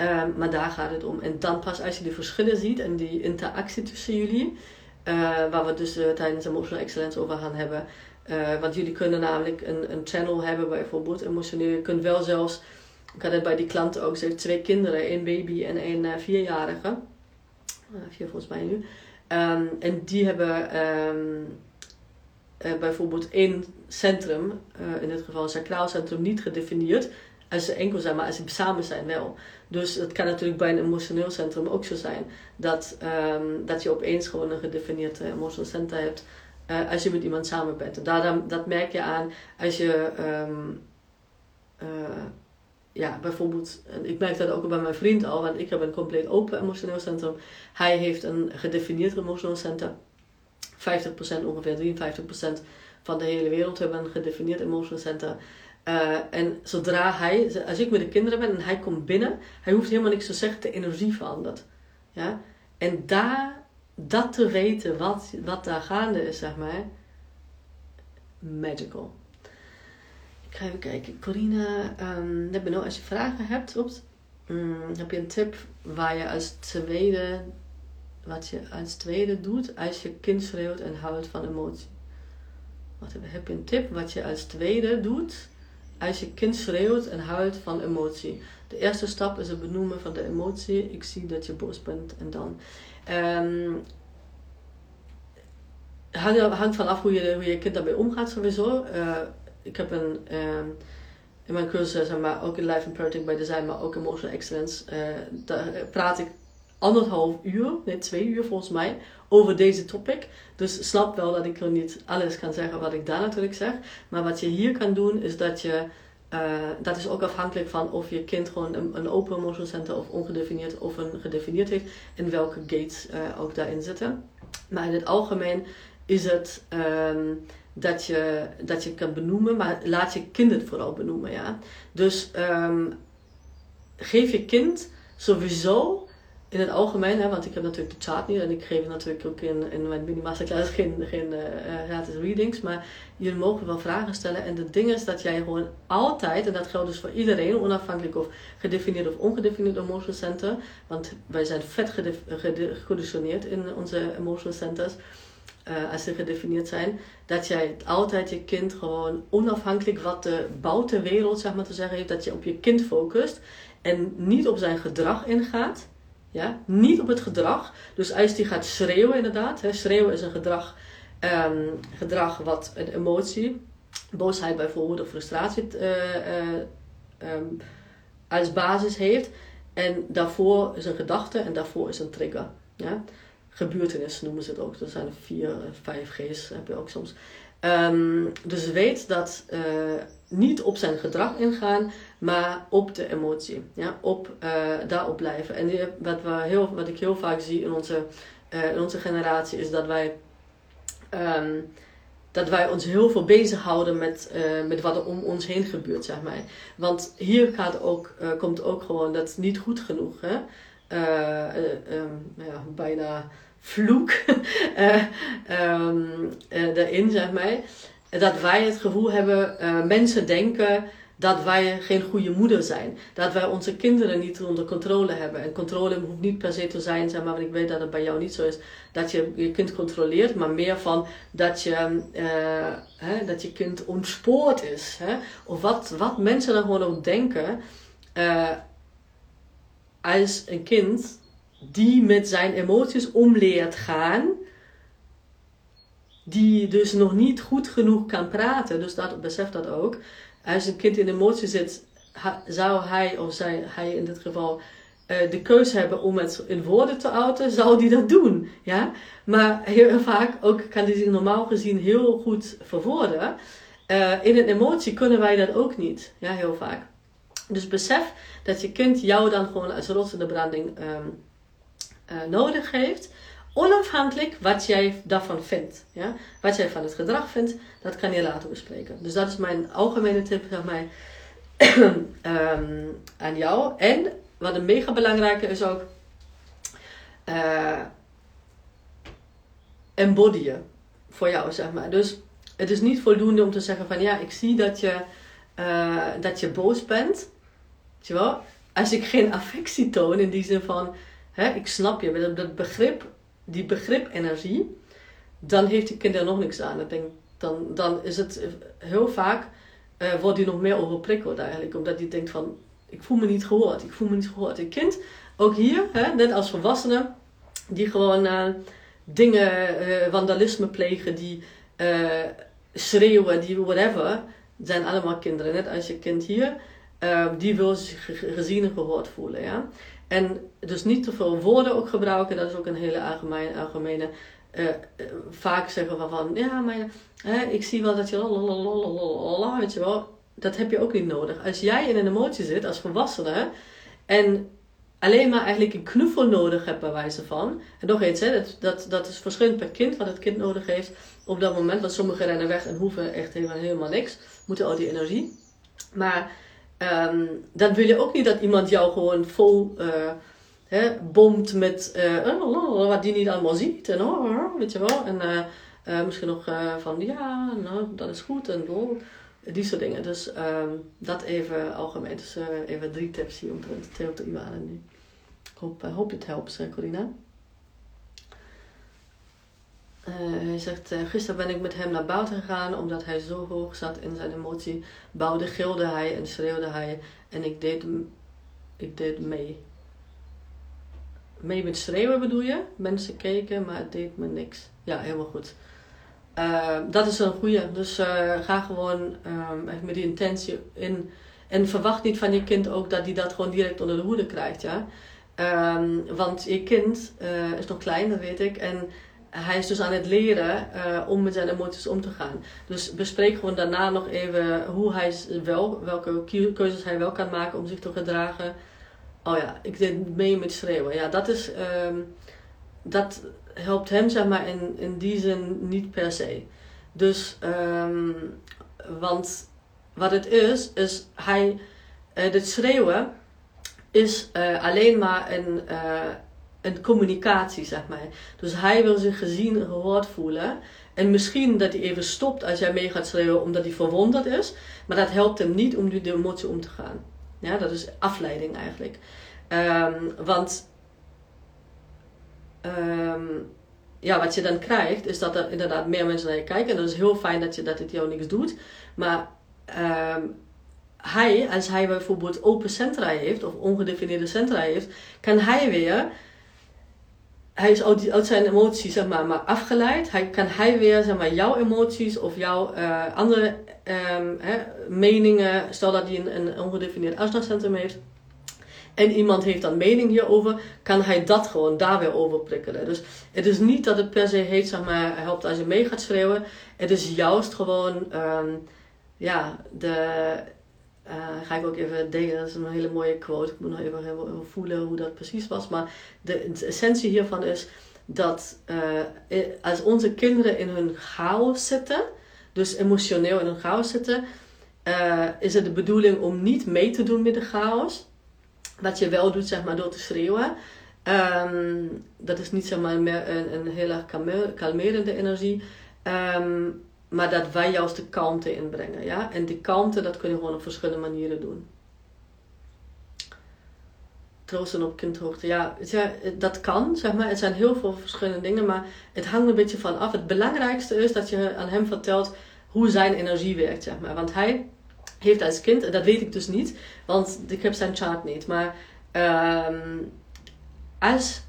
Um, maar daar gaat het om. En dan pas als je de verschillen ziet en die interactie tussen jullie, uh, waar we dus uh, tijdens Emotional Excellence over gaan hebben. Uh, want jullie kunnen namelijk een, een channel hebben, bijvoorbeeld emotioneel. Je kunt wel zelfs, ik had het bij die klanten ook, ze heeft twee kinderen, één baby en één vierjarige. Eh, vier volgens mij nu. Ehm, en die hebben um, uh, bijvoorbeeld één centrum, uh, in dit geval een sacraal centrum, niet gedefinieerd. Als ze enkel zijn, maar als ze samen zijn wel. Dus het kan natuurlijk bij een emotioneel centrum ook zo zijn. Dat, um, dat je opeens gewoon een gedefinieerd emotioneel centrum hebt. als je met iemand samen bent. Daar, dat merk je aan als je ja, bijvoorbeeld, ik merk dat ook bij mijn vriend al, want ik heb een compleet open emotioneel centrum. Hij heeft een gedefinieerd emotioneel centrum. 50% ongeveer, 53% van de hele wereld hebben een gedefinieerd emotioneel centrum. Uh, en zodra hij, als ik met de kinderen ben en hij komt binnen, hij hoeft helemaal niks te zeggen, de energie verandert. Ja? En daar, dat te weten, wat, wat daar gaande is, zeg maar, magical. Ik ga even kijken. Corina, um, als je vragen hebt, um, heb je een tip waar je als tweede, wat je als tweede doet als je kind schreeuwt en houdt van emotie? Wat heb, heb je een tip wat je als tweede doet als je kind schreeuwt en houdt van emotie? De eerste stap is het benoemen van de emotie. Ik zie dat je boos bent en dan. Um, hangt vanaf hoe je, hoe je kind daarmee omgaat sowieso. Uh, ik heb een, uh, in mijn cursus, zeg maar, ook in Life Imperative bij Design, maar ook Emotional Excellence, uh, daar praat ik anderhalf uur, nee twee uur volgens mij, over deze topic. Dus snap wel dat ik er niet alles kan zeggen wat ik daar natuurlijk zeg. Maar wat je hier kan doen, is dat je, dat is ook afhankelijk van of je kind gewoon een, open emotional center of ongedefinieerd of een gedefinieerd heeft. En welke gates ook daarin zitten. Maar in het algemeen is het... Um, dat je, dat je kan benoemen, maar laat je kind het vooral benoemen. Ja? Dus um, geef je kind sowieso in het algemeen, hè, want ik heb natuurlijk de chart niet en ik geef natuurlijk ook in, in mijn mini masterclass geen, geen uh, gratis readings, maar jullie mogen wel vragen stellen. En het ding is dat jij gewoon altijd, en dat geldt dus voor iedereen, onafhankelijk of gedefinieerd of ongedefinieerd emotional center, want wij zijn vet geconditioneerd in onze emotional centers uh, als ze gedefinieerd zijn, dat jij altijd je kind gewoon onafhankelijk wat de buitenwereld zeg maar te zeggen heeft, dat je op je kind focust en niet op zijn gedrag ingaat. Ja? Niet op het gedrag. Dus als die gaat schreeuwen inderdaad, hè, schreeuwen is een gedrag, um, gedrag wat een emotie, boosheid bijvoorbeeld of frustratie uh, uh, um, als basis heeft. En daarvoor is een gedachte en daarvoor is een trigger. Ja? Gebeurtenis noemen ze het ook. Er zijn vier, vijf G's heb je ook soms. Um, dus weet dat uh, niet op zijn gedrag ingaan, maar op de emotie. Ja? Op, uh, daarop blijven. En wat, we heel, wat ik heel vaak zie in onze, in onze generatie is dat wij, um, dat wij ons heel veel bezighouden met, met wat er om ons heen gebeurt. Zeg maar. Want hier gaat ook, komt ook gewoon dat niet goed genoeg. Hè? um, ja, bijna vloek uh, um, uh, daarin, zeg maar. Dat wij het gevoel hebben, uh, mensen denken dat wij geen goede moeder zijn. Dat wij onze kinderen niet onder controle hebben. En controle hoeft niet per se te zijn, zeg maar, want ik weet dat het bij jou niet zo is, dat je je kind controleert, maar meer van dat je, hè, dat je kind ontspoord is. Hè? Of wat, wat mensen dan gewoon ook denken uh, als een kind die met zijn emoties omleert gaan die dus nog niet goed genoeg kan praten, dus dat beseft dat ook. Als een kind in emotie zit, zou hij of zij, hij in dit geval, uh, de keuze hebben om het in woorden te uiten, zou die dat doen. Ja? Maar heel vaak ook kan hij zich normaal gezien heel goed verwoorden. Uh, in een emotie kunnen wij dat ook niet. Ja, heel vaak. Dus besef dat je kind jou dan gewoon als rots in de branding um, uh, nodig heeft. Onafhankelijk wat jij daarvan vindt. Ja? Wat jij van het gedrag vindt, dat kan je later bespreken. Dus dat is mijn algemene tip zeg maar, um, aan jou. En wat een mega belangrijke is ook, uh, embodyen voor jou, zeg maar. Dus het is niet voldoende om te zeggen van ja, ik zie dat je, uh, dat je boos bent. Weet je wel? Als ik geen affectie toon in die zin van, hè, ik snap je, dat begrip die begripenergie, dan heeft die kind er nog niks aan. Ik denk, dan, dan is het heel vaak, uh, wordt die nog meer overprikkeld eigenlijk. Omdat die denkt van, ik voel me niet gehoord, ik voel me niet gehoord. Een kind, ook hier, hè, net als volwassenen, die gewoon uh, dingen, uh, vandalisme plegen, die schreeuwen, die whatever, zijn allemaal kinderen. Net als je kind hier, die wil zich gezien en gehoord voelen. Ja? En dus niet te veel woorden ook gebruiken, dat is ook een hele algemene, algemene uh, vaak zeggen we van, ja, maar hè, ik zie wel dat je lalalala, weet je wel, dat heb je ook niet nodig. Als jij in een emotie zit als volwassene en alleen maar eigenlijk een knuffel nodig hebt bij wijze van, en nog eens, hè, dat, dat, dat is verschillend per kind wat het kind nodig heeft op dat moment, want sommigen rennen weg en hoeven echt helemaal, helemaal niks, moeten al die energie. Maar Um, dan wil je ook niet dat iemand jou gewoon vol uh, hè, bomt met uh, wat die niet allemaal ziet. En oh, weet je wel. En misschien nog van ja, nou, dat is goed. En oh, die soort dingen. Dus um, dat even algemeen. Dus even drie tips hier omtrent Theo te nu. Ik hoop, hoop het helpt, Corina. Uh, hij zegt, uh, gisteren ben ik met hem naar buiten gegaan omdat hij zo hoog zat in zijn emotie. Bouwde, gilde hij en schreeuwde hij en ik deed, ik deed mee. Mee met schreeuwen bedoel je? Mensen keken, maar het deed me niks. Ja, helemaal goed. Uh, dat is een goede. Dus ga gewoon um, met die intentie in. En verwacht niet van je kind ook dat hij dat gewoon direct onder de hoede krijgt. Ja? Um, want je kind is nog klein, dat weet ik. En hij is dus aan het leren uh, om met zijn emoties om te gaan. Dus bespreek gewoon daarna nog even hoe hij wel, welke keuzes hij wel kan maken om zich te gedragen. Oh ja, ik deed mee met schreeuwen. Ja, dat is. Um, dat helpt hem, zeg maar, in, in die zin niet per se. Dus, um, want wat het is, is hij. Uh, dit schreeuwen is uh, alleen maar een een communicatie, zeg maar. Dus hij wil zich gezien en gehoord voelen. En misschien dat hij even stopt als jij mee gaat schreeuwen omdat hij verwonderd is. Maar dat helpt hem niet om de emotie om te gaan. Ja, dat is afleiding eigenlijk. Um, want um, ja, wat je dan krijgt, is dat er inderdaad meer mensen naar je kijken. En dat is heel fijn dat, je, dat het jou niks doet. Maar um, hij, als hij bijvoorbeeld open centra heeft, of ongedefinieerde centra heeft, kan hij weer hij is uit, zijn emoties zeg maar, maar afgeleid. Hij, kan hij weer zeg maar, jouw emoties of jouw uh, andere um, hè, meningen, stel dat hij een, een ongedefinieerd afstandscentrum heeft. En iemand heeft dan mening hierover, kan hij dat gewoon daar weer over prikkelen. Dus het is niet dat het per se heet, zeg maar, helpt als je mee gaat schreeuwen. Het is juist gewoon, um, ja, de, uh, ga ik ook even delen. Dat is een hele mooie quote. Ik moet nog even, voelen hoe dat precies was. Maar de, essentie hiervan is dat uh, als onze kinderen in hun chaos zitten, dus emotioneel in hun chaos zitten, uh, is het de bedoeling om niet mee te doen met de chaos. Wat je wel doet, zeg maar, door te schreeuwen. Um, dat is niet zeg maar meer een, een heel erg kalmerende energie. Um, maar dat wij juist de kalmte inbrengen. Ja? En die kalmte, dat kun je gewoon op verschillende manieren doen. Troosten op kindhoogte. Ja, dat kan, zeg maar. Het zijn heel veel verschillende dingen, maar het hangt een beetje van af. Het belangrijkste is dat je aan hem vertelt hoe zijn energie werkt, zeg maar. Want hij heeft als kind, en dat weet ik dus niet, want ik heb zijn chart niet, maar ehm, als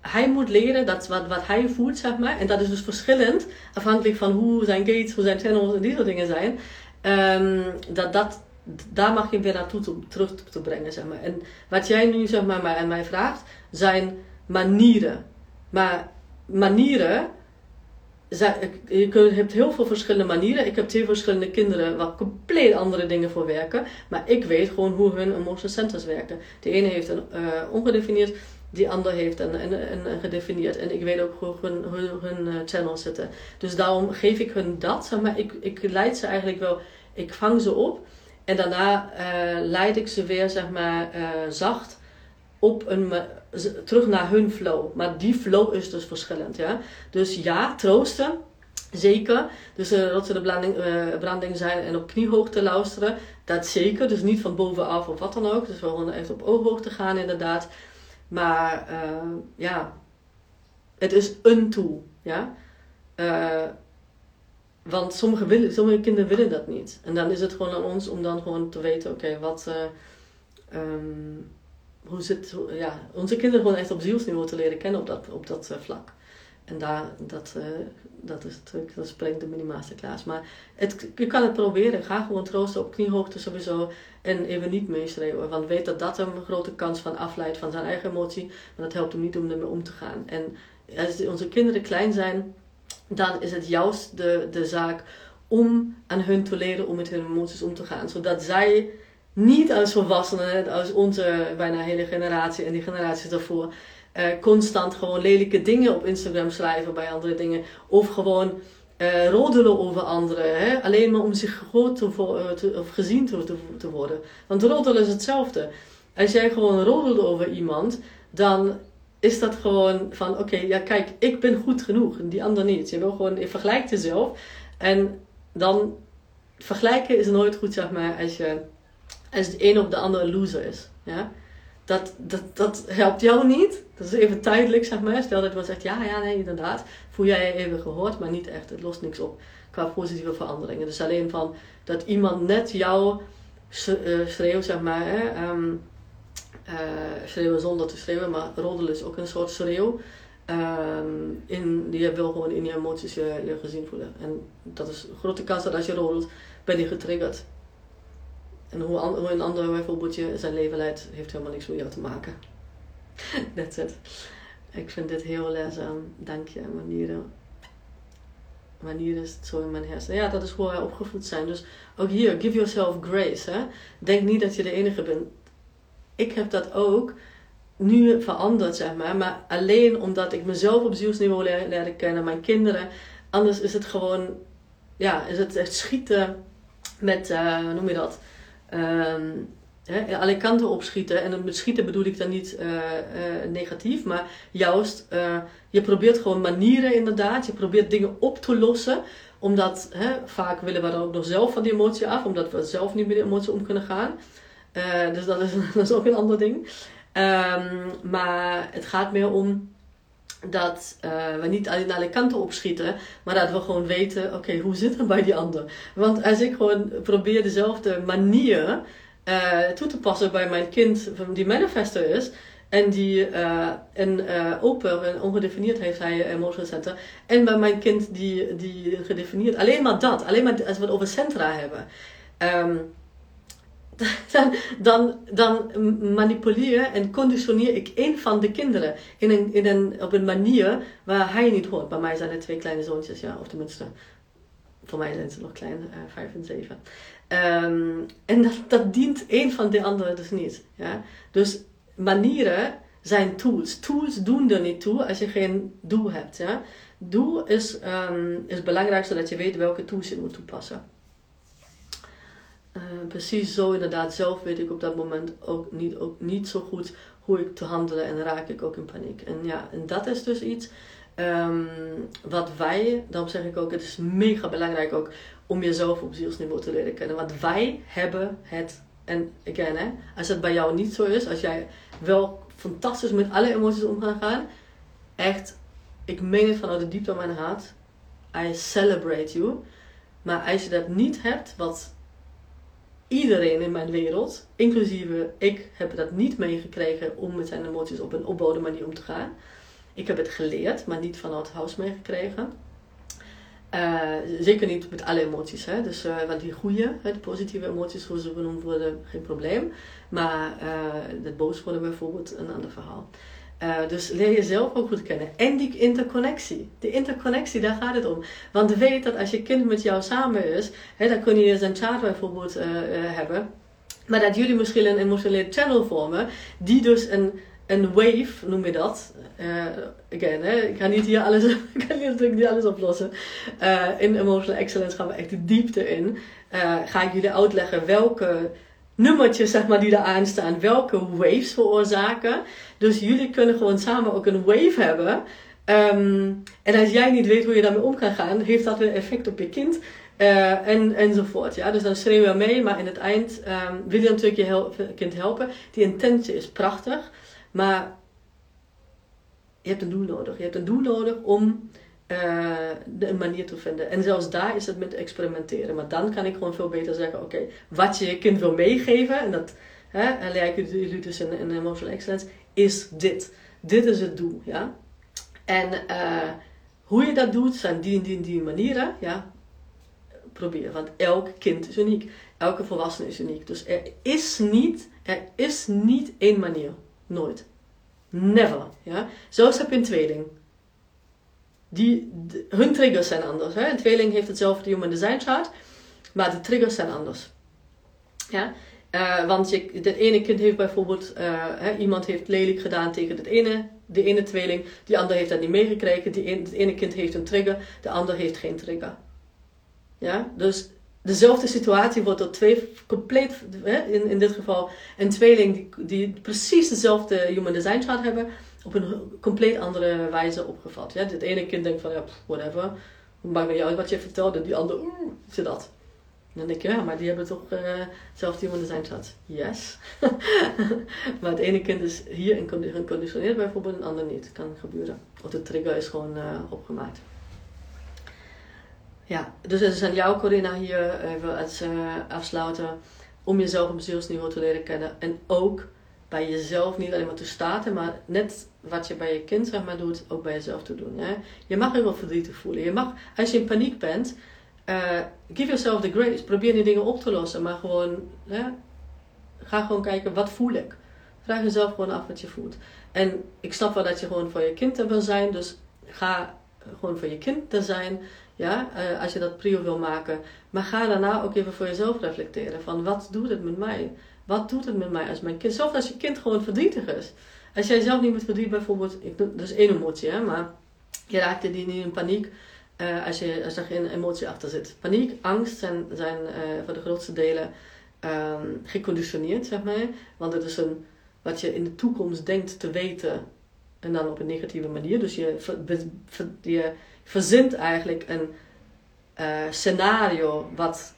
hij moet leren dat wat, wat hij voelt, zeg maar, en dat is dus verschillend, afhankelijk van hoe zijn gates, hoe zijn channels en die soort dingen zijn, um, dat dat, daar mag je weer naartoe te, terug te brengen, zeg maar. En wat jij nu, zeg maar, aan mij vraagt, zijn manieren. Maar manieren, je hebt heel veel verschillende manieren. Ik heb twee verschillende kinderen waar compleet andere dingen voor werken. Maar ik weet gewoon hoe hun emotional centers werken. De ene heeft een uh, ongedefinieerd die ander heeft en, en, en, gedefinieerd. En ik weet ook hoe hun, hun, uh, channels zitten. Dus daarom geef ik hun dat. Maar ik, ik leid ze eigenlijk wel, ik vang ze op. En daarna uh, leid ik ze weer, zeg maar, uh, zacht op een, terug naar hun flow. Maar die flow is dus verschillend. Ja? Dus ja, troosten. Zeker. Dus uh, dat ze de branding, branding zijn en op kniehoogte luisteren. Dat zeker. Dus niet van bovenaf of wat dan ook. Dus we gewoon echt op ooghoogte gaan inderdaad. Maar uh, ja, het is een tool. Ja? Uh, want sommige, willen, sommige kinderen willen dat niet. En dan is het gewoon aan ons om dan gewoon te weten, oké, wat... Uh, um, hoe zit, ja, onze kinderen gewoon echt op zielsniveau te leren kennen op dat, op dat vlak. En daar, dat, dat is natuurlijk, dat spreekt de mini-masterclass. Maar het, je kan het proberen. Ga gewoon troosten op kniehoogte sowieso. En even niet meeschreeuwen. Want weet dat dat hem een grote kans van afleidt van zijn eigen emotie. Maar dat helpt hem niet om ermee om te gaan. En als onze kinderen klein zijn, dan is het juist de, de zaak om aan hun te leren om met hun emoties om te gaan. Zodat zij niet als volwassenen, als onze bijna hele generatie en die generaties daarvoor uh, constant gewoon lelijke dingen op Instagram schrijven bij andere dingen. Of gewoon uh, roddelen over anderen. Hè? Alleen maar om zich groot te, uh, te, of gezien te, te, worden. Want roddelen is hetzelfde. Als jij gewoon roddelt over iemand, dan is dat gewoon van: oké, ja, kijk, ik ben goed genoeg en die ander niet. Je wil gewoon, je vergelijkt jezelf. En dan vergelijken is nooit goed, zeg maar, als, je, als de een of de ander een loser is. Ja? dat, dat, dat helpt jou niet. Dat is even tijdelijk, zeg maar. Stel dat iemand zegt, ja, ja, nee, inderdaad. Voel jij even gehoord, maar niet echt. Het lost niks op qua positieve veranderingen. Dus alleen van dat iemand net jou eh, schreeuwt, zeg maar. Hè, um, uh, schreeuwen zonder te schreeuwen, maar roddelen is ook een soort schreeuw. Um, in, je wil gewoon in je emoties je, je gezien voelen. En dat is grote kans dat als je roddelt, ben je getriggerd. En hoe, hoe een ander bijvoorbeeld je zijn leven leidt, heeft helemaal niks met jou te maken. That's it. Ik vind dit heel leerzaam. Dank je, manieren. Manieren is het zo in mijn hersenen. Ja, dat is hoe wij opgevoed zijn. Dus ook hier, give yourself grace. Hè? Denk niet dat je de enige bent. Ik heb dat ook nu veranderd, zeg maar. Maar alleen omdat ik mezelf op zielsniveau leerde kennen, mijn kinderen. Anders is het gewoon, ja, is het echt schieten met, uh, hoe noem je dat? um, hè, alle kanten opschieten. En met schieten bedoel ik dan niet uh, uh, negatief, maar juist, uh, je probeert gewoon manieren inderdaad. Je probeert dingen op te lossen. Omdat hè, vaak willen we dan ook nog zelf van die emotie af, omdat we zelf niet met de emotie om kunnen gaan. dus dat is, dat is ook een ander ding. Um, maar het gaat meer om dat we niet alleen alle kanten opschieten, maar dat we gewoon weten, oké, hoe zit het bij die ander? Want als ik gewoon probeer dezelfde manier uh, toe te passen bij mijn kind die manifester is, en die uh, een open en ongedefinieerd heeft, hij emotional center, en bij mijn kind die, die gedefinieerd, alleen maar dat, alleen maar als we het over centra hebben. Um, dan, dan, dan manipuleer en conditioneer ik een van de kinderen in een, in een, op een manier waar hij niet hoort. Bij mij zijn er twee kleine zoontjes, ja, of tenminste, voor mij zijn ze nog klein, uh, vijf en zeven. Um, en dat, dat dient een van de anderen dus niet. Ja? Dus manieren zijn tools. Tools doen er niet toe als je geen doel hebt. Ja? Doel is, um, is belangrijk zodat je weet welke tools je moet toepassen. Uh, precies zo inderdaad. Zelf weet ik op dat moment ook niet, ook niet zo goed hoe ik te handelen en raak ik ook in paniek. En ja, en dat is dus iets. Ehm, wat wij, daarom zeg ik ook, het is mega belangrijk ook om jezelf op zielsniveau te leren kennen. Want wij hebben het, en again, hè, als het bij jou niet zo is, als jij wel fantastisch met alle emoties om kan gaan, echt, ik meen het vanuit de diepte van mijn hart, I celebrate you. Maar als je dat niet hebt, wat iedereen in mijn wereld, inclusief ik, heb dat niet meegekregen om met zijn emoties op een opbouwde manier om te gaan. Ik heb het geleerd, maar niet vanuit huis meegekregen. Uh, zeker niet met alle emoties. Hè? Dus, uh, want die goede, de positieve emoties, zoals ze genoemd worden, geen probleem. Maar uh, het boos worden bijvoorbeeld, een ander verhaal. dus leer jezelf ook goed kennen. En die interconnectie. De interconnectie, daar gaat het om. Want weet dat als je kind met jou samen is, hè, dan kun je zijn chat bijvoorbeeld hebben. Maar dat jullie misschien een emotionele channel vormen, die dus een een wave, noem je dat. Uh, again, hè, ik ga niet hier alles, ik ga natuurlijk niet alles oplossen. Uh, in Emotional Excellence gaan we echt de diepte in. Uh, ga ik jullie uitleggen welke nummertjes zeg maar, die er aan staan, welke waves veroorzaken. Dus jullie kunnen gewoon samen ook een wave hebben. Um, en als jij niet weet hoe je daarmee om kan gaan, heeft dat weer effect op je kind. En, enzovoort. Ja? Dus dan schreeuw je mee, maar in het eind um, wil je natuurlijk je kind helpen. Die intentie is prachtig. Maar je hebt een doel nodig. Je hebt een doel nodig om uh, een manier te vinden. En zelfs daar is het met experimenteren. Maar dan kan ik gewoon veel beter zeggen: oké, wat je je kind wil meegeven, en dat hè, jullie dus in, Emotional Excellence, is dit. Dit is het doel. Ja? En uh, hoe je dat doet, zijn die en die en die manieren. Ja? Probeer, want elk kind is uniek. Elke volwassene is uniek. Dus er is niet, er is niet één manier. Nooit. Never. Ja? Zelfs heb je een tweeling. Die, hun triggers zijn anders. Hè? Een tweeling heeft hetzelfde human design chart, maar de triggers zijn anders. Ja? Uh, want je, het ene kind heeft bijvoorbeeld, uh, hè, iemand heeft lelijk gedaan tegen het ene, de ene tweeling, die ander heeft dat niet meegekregen. Die het ene kind heeft een trigger, de ander heeft geen trigger. Ja? Dus dezelfde situatie wordt door twee compleet, in, in dit geval een tweeling die, die precies dezelfde human design chart hebben, op een compleet andere wijze opgevat. Ja, het ene kind denkt van ja, whatever, maakt mij uit wat je vertelt, en die andere, oeh, zit dat. dan denk je, ja, maar die hebben toch uh, human design chart. Yes. maar het ene kind is hier geconditioneerd bijvoorbeeld, een ander niet. Kan gebeuren. Of de trigger is gewoon uh, opgemaakt. Ja, dus het is aan jou, Corinna, hier even uh, afsluiten. Om jezelf op zielsniveau te leren kennen. En ook bij jezelf niet alleen maar te starten, maar net wat je bij je kind zeg maar, doet, ook bij jezelf te doen. Hè? Je mag heel wel verdrietig voelen. Je mag, als je in paniek bent, uh, give yourself the grace. Probeer die dingen op te lossen, maar gewoon, hè, ga gewoon kijken, wat voel ik? Vraag jezelf gewoon af wat je voelt. En ik snap wel dat je gewoon voor je kind er wil zijn, dus ga gewoon voor je kind er zijn. Ja, uh, als je dat prio wil maken. Maar ga daarna ook even voor jezelf reflecteren. Van wat doet het met mij? Wat doet het met mij als mijn kind? Zelfs als je kind gewoon verdrietig is. Als jij zelf niet met verdriet bijvoorbeeld, ik, dat is één emotie, hè, maar je raakt die niet in paniek uh, als, je, als er geen emotie achter zit. Paniek, angst zijn, zijn uh, voor de grootste delen um, geconditioneerd, zeg maar. Want het is een, wat je in de toekomst denkt te weten en dan op een negatieve manier. Dus je, je verzint eigenlijk een uh, scenario wat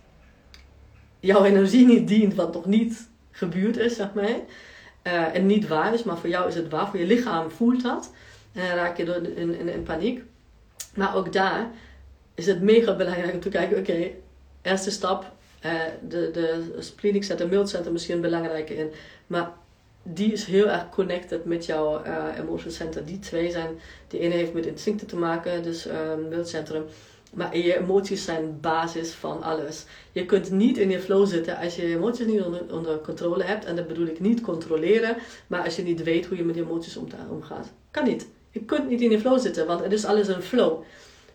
jouw energie niet dient, wat nog niet gebeurd is, zeg maar. Uh, en niet waar is, maar voor jou is het waar. Voor je lichaam voelt dat. En dan raak je door in, in, paniek. Maar ook daar is het mega belangrijk om te kijken, oké, eerste stap, uh, de, de splenic center, mild center misschien een belangrijke in. Maar die is heel erg connected met jouw uh, emotion center. Die twee zijn, de ene heeft met instincten te maken, dus um, centrum. Maar je emoties zijn basis van alles. Je kunt niet in je flow zitten als je emoties niet onder, controle hebt. En dat bedoel ik niet controleren, maar als je niet weet hoe je met je emoties omgaat. Kan niet. Je kunt niet in je flow zitten, want het is alles een flow.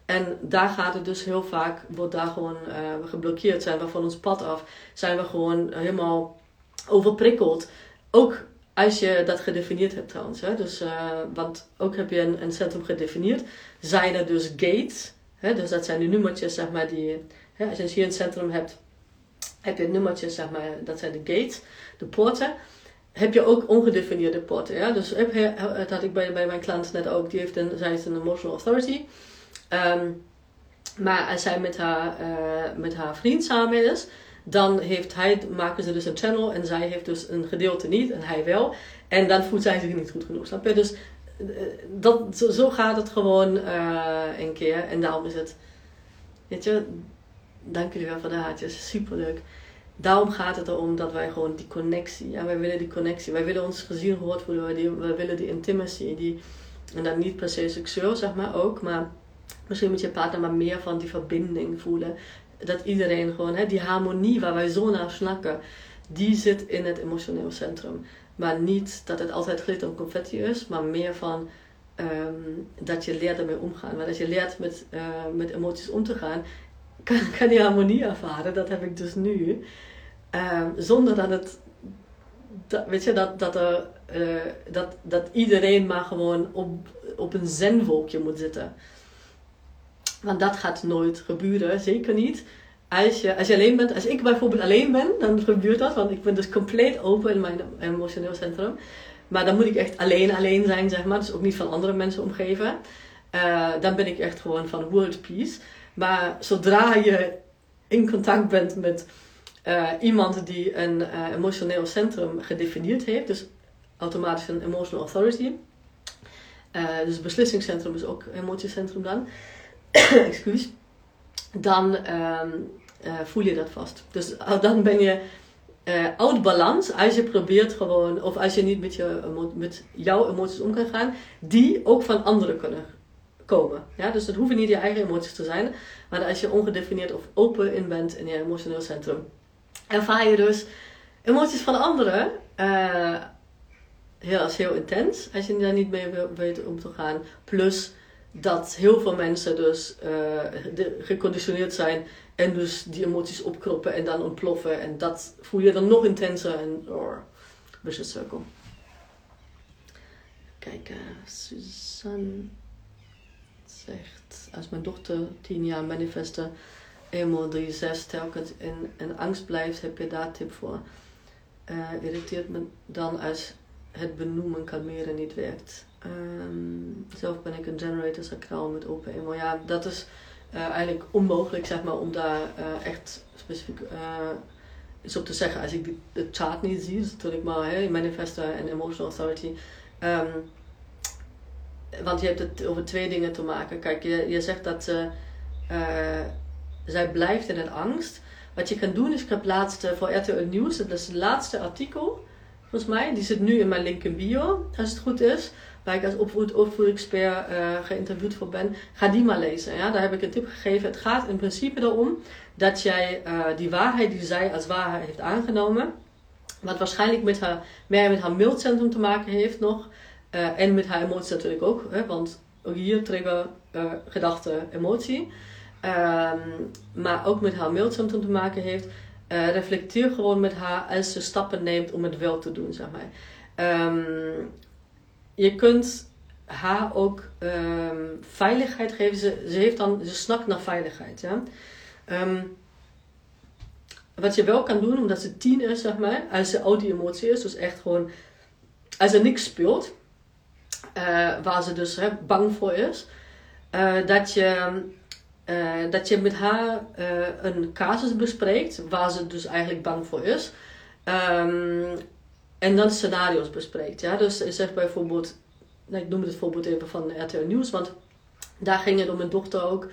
En daar gaat het dus heel vaak, wordt daar gewoon uh, geblokkeerd, zijn we van ons pad af, zijn we gewoon helemaal overprikkeld. Ook als je dat gedefinieerd hebt trouwens. Hè? Dus, uh, want ook heb je een, een, centrum gedefinieerd. Zijn er dus gates. Hè? Dus dat zijn de nummertjes, zeg maar, die... Hè? Als je hier een centrum hebt, heb je nummertjes, zeg maar, dat zijn de gates, de poorten. heb je ook ongedefinieerde potten. Ja? Dus heb, dat had ik bij, bij mijn klant net ook. Die heeft een, zij is een emotional authority. Ehm, maar als zij met haar, uh, met haar vriend samen is, dan heeft hij, maken ze dus een channel en zij heeft dus een gedeelte niet en hij wel. En dan voelt zij zich niet goed genoeg, snap je? Dus eh, dat, zo, gaat het gewoon uh, een keer. En daarom is het, weet je, dank jullie wel voor de super leuk. Daarom gaat het erom dat wij gewoon die connectie, ja, wij willen die connectie. Wij willen ons gezien gehoord voelen, wij, wij willen die intimacy, die, en dan niet per se seksueel, zeg maar ook, maar misschien met je partner maar meer van die verbinding voelen. Dat iedereen gewoon, hè, die harmonie waar wij zo naar snakken, die zit in het emotioneel centrum. Maar niet dat het altijd glitter en confetti is, maar meer van ehm, dat je leert ermee omgaan. Maar dat je leert met, uh, met emoties om te gaan, kan, kan je harmonie ervaren. Dat heb ik dus nu. Um, zonder dat het, dat, weet je, dat, dat, er, uh, dat, dat iedereen maar gewoon op, op een zenwolkje moet zitten. Want dat gaat nooit gebeuren, zeker niet. Als je, als je alleen bent, als ik bijvoorbeeld alleen ben, dan gebeurt dat, want ik ben dus compleet open in mijn emotioneel centrum. Maar dan moet ik echt alleen alleen zijn, zeg maar, dus ook niet van andere mensen omgeven. Uh, dan ben ik echt gewoon van world peace. Maar zodra je in contact bent met uh, iemand die een uh, emotioneel centrum gedefinieerd heeft, dus automatisch een emotional authority. dus beslissingscentrum is ook emotiecentrum dan. excuus, dan um, uh, voel je dat vast. Dus dan ben je uh, out balans als je probeert gewoon, of als je niet met, je, met jouw emoties om kan gaan, die ook van anderen kunnen komen. Ja? Dus het hoeven niet je eigen emoties te zijn, maar als je ongedefinieerd of open in bent in je emotioneel centrum, ervaar je dus emoties van anderen. Heel, als heel intens, als je daar niet mee weet om te gaan. Plus dat heel veel mensen dus uh, geconditioneerd zijn en dus die emoties opkroppen en dan ontploffen. En dat voel je dan nog intenser en oh, vicious circle. Kijk, uh, Suzanne zegt, als mijn dochter tien jaar manifesten eenmaal 36 telkens in, in angst blijft, heb je daar tip voor. Uh, irriteert me dan als het benoemen kalmeren niet werkt. Um, zelf ben ik een generator sacraal met open emo. Ja, dat is uh, eigenlijk onmogelijk zeg maar, om daar uh, echt specifiek uh, iets op te zeggen. Als ik de, chart niet zie, dus toen ik maar hey, manifesta en emotional authority. Um, want je hebt het over twee dingen te maken. Kijk, je, je zegt dat zij blijft in een angst. Wat je kan doen is, ik heb laatst voor RTL Nieuws, dat is het laatste artikel, volgens mij, die zit nu in mijn link in bio, als het goed is waar ik als opvoed, opvoedingsexpert uh, geïnterviewd voor ben, ga die maar lezen. Ja? Daar heb ik een tip gegeven. Het gaat in principe erom dat jij uh, die waarheid die zij als waarheid heeft aangenomen, wat waarschijnlijk met haar, meer met haar mildcentrum te maken heeft nog, uh, en met haar emoties natuurlijk ook, hè? want ook hier trigger gedachte, emotie. Um, maar ook met haar mildcentrum te maken heeft. reflecteer gewoon met haar als ze stappen neemt om het wel te doen, zeg maar. Um, je kunt haar ook um, veiligheid geven. Ze, heeft dan, ze snakt naar veiligheid. Ja? Um, wat je wel kan doen, omdat ze tien is, zeg maar, als ze oude emotie is, dus echt gewoon, als er niks speelt, uh, waar ze dus hè, bang voor is, uh, dat, je, uh, dat je met haar een casus bespreekt, waar ze dus eigenlijk bang voor is. Um, en dan scenario's bespreekt. Ja? Dus zeg bijvoorbeeld, nou, ik noem het voorbeeld even van RTL Nieuws, want daar ging het om mijn dochter ook.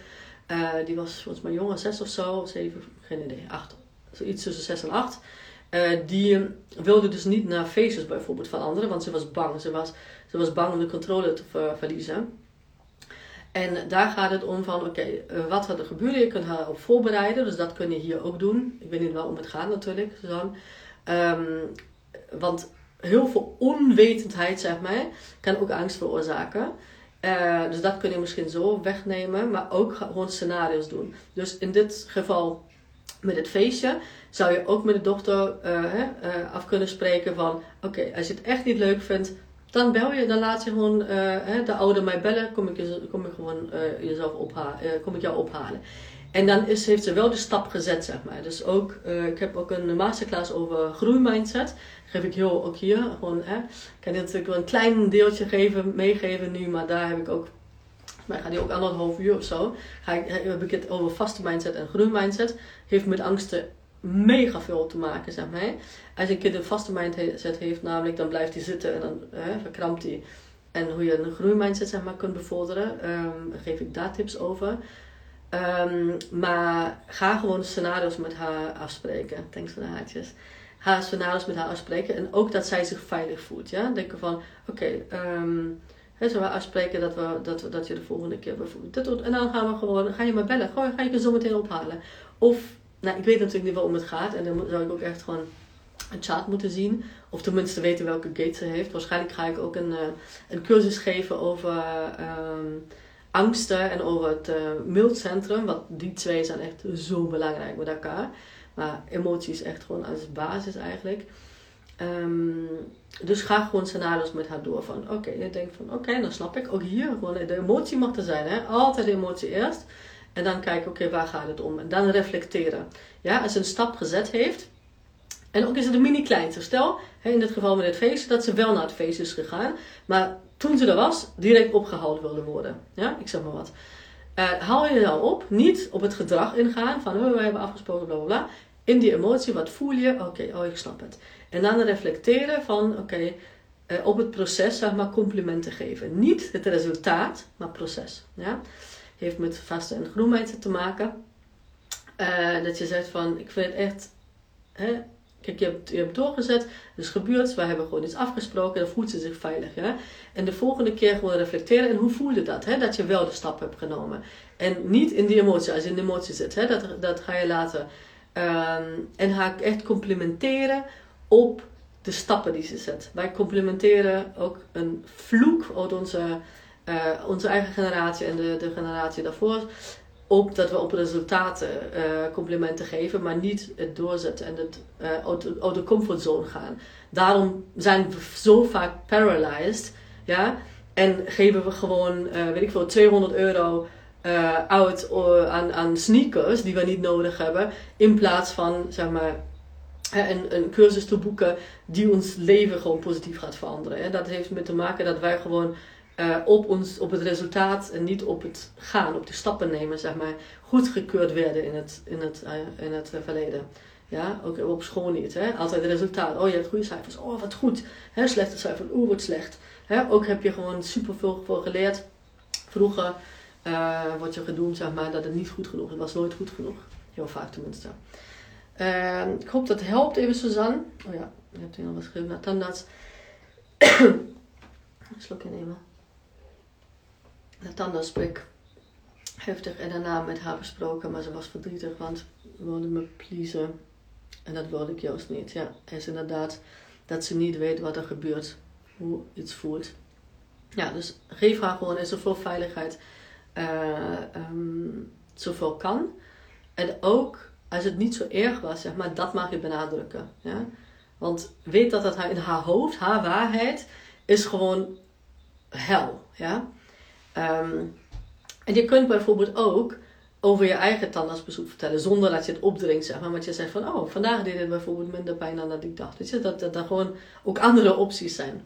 Uh, die was volgens mij jonger, zes of zo, zeven, geen idee, acht. Zoiets tussen zes en acht. Uh, die wilde dus niet naar feestjes bijvoorbeeld van anderen, want ze was bang. Ze was, ze was bang om de controle te ver, verliezen. En daar gaat het om van, oké, uh, wat gaat er gebeuren? Je kunt haar op voorbereiden, dus dat kun je hier ook doen. Ik weet niet wel om het gaat natuurlijk, Suzanne. Um, want heel veel onwetendheid, zeg maar, kan ook angst veroorzaken. Uh, dus dat kun je misschien zo wegnemen, maar ook gewoon scenario's doen. Dus in dit geval met het feestje zou je ook met de dochter uh, uh, af kunnen spreken van: oké, als je het echt niet leuk vindt, dan bel je, dan laat je gewoon de ouder mij bellen, kom ik, kom ik gewoon jezelf ophalen, kom ik jou ophalen. En dan is, heeft ze wel de stap gezet, zeg maar. Dus ook, ik heb ook een masterclass over groeimindset. Geef ik heel ook hier. Gewoon, hè. Ik kan je natuurlijk wel een klein deeltje geven, meegeven nu, maar daar heb ik ook maar gaat die ook anderhalf uur of zo. Ga ik, heb ik het over vaste mindset en groeimindset. Heeft met angsten mega veel te maken, zeg maar. Als een kind een vaste mindset heeft, namelijk, dan blijft hij zitten en dan hè, verkrampt hij. En hoe je een groeimindset zeg maar, kunt bevorderen, um, geef ik daar tips over. Um, maar ga gewoon scenario's met haar afspreken. Thanks voor de haartjes. Ga scenario's met haar afspreken. En ook dat zij zich veilig voelt. Ja? Denken van, oké, okay, um, zullen we afspreken dat, we, dat, dat je de volgende keer bijvoorbeeld doet. En dan gaan we gewoon, ga je maar bellen. Ga je je zo meteen ophalen. Of, nou, ik weet natuurlijk niet waarom het gaat. En dan zou ik ook echt gewoon een chat moeten zien. Of tenminste weten welke gate ze heeft. Waarschijnlijk ga ik ook een, uh, een cursus geven over um, angsten en over het uh, mildcentrum. Want die twee zijn echt zo belangrijk met elkaar. Maar emotie is echt gewoon als basis eigenlijk. Um, dus ga gewoon scenario's met haar door. Van oké, je denkt van oké, dan snap ik. Ook hier, gewoon de emotie mag er zijn. Hè? Altijd de emotie eerst. En dan kijken, oké, waar gaat het om? En dan reflecteren. Ja, als ze een stap gezet heeft. En ook is het een mini kleinste. Stel, in dit geval met het feest, dat ze wel naar het feest is gegaan. Maar toen ze er was, direct opgehaald wilde worden. Ja, ik zeg maar wat. Uh, haal je nou op, niet op het gedrag ingaan van oh, we hebben afgesproken, bla bla bla. In die emotie, wat voel je? Oké, oh ik snap het. En dan reflecteren van oké, uh, op het proces zeg maar complimenten geven. Niet het resultaat, maar proces. Ja? Heeft met vaste en groenheid te maken. Uh, dat je zegt van ik vind het echt. Hè, Kijk, je hebt, je hebt doorgezet, het is gebeurd, we hebben gewoon iets afgesproken, dan voelt ze zich veilig. Hè? En de volgende keer gewoon reflecteren en hoe voelde dat? Hè? Dat je wel de stap hebt genomen. En niet in die emotie, als je in de emotie zit, hè? Dat, dat ga je laten. Um, en ik echt complimenteren op de stappen die ze zet. Wij complimenteren ook een vloek uit onze, uh, onze eigen generatie en de, de generatie daarvoor op dat we op resultaten uh, complimenten geven, maar niet het doorzetten en het uh, uit, de comfortzone gaan. Daarom zijn we zo vaak paralyzed, ja, en geven we gewoon, weet ik veel, 200 euro uit aan, aan sneakers die we niet nodig hebben, in plaats van, zeg maar, een, een cursus te boeken die ons leven gewoon positief gaat veranderen. En dat heeft met te maken dat wij gewoon uh, op, ons, op het resultaat en niet op het gaan, op de stappen nemen, zeg maar, goedgekeurd werden in het, in het, uh, in het uh, verleden. Ja, ook op school niet. Hè? Altijd het resultaat. Oh, je hebt goede cijfers. Oh, wat goed. Hè? Slechte cijfers. Oeh, wat slecht. Hè? Ook heb je gewoon super veel geleerd. Vroeger wordt je gedoemd, zeg maar, dat het niet goed genoeg is. Het was nooit goed genoeg. Heel vaak tenminste. Ehm, ik hoop dat het helpt even, Suzanne. Oh ja, je hebt hier nog wat geschreven naar tandarts. een slokje nemen de tandartsprik heftig en daarna met haar besproken, maar ze was verdrietig, want ze wilde me pleasen. En dat wilde ik juist niet. Ja, is inderdaad dat ze niet weet wat er gebeurt, hoe iets voelt. Ja, dus geef haar gewoon in zoveel veiligheid uh, um, zoveel kan. En ook als het niet zo erg was, zeg maar, dat mag je benadrukken. Ja? Want weet dat dat in haar hoofd, haar waarheid, is gewoon hel. Ja? Um, en je kunt bijvoorbeeld ook over je eigen tandartsbezoek vertellen, zonder dat je het opdringt, zeg maar. Want je zegt van, oh, vandaag deed het bijvoorbeeld minder pijn dan dat ik dacht. Weet je, dat, dat er gewoon ook andere opties zijn.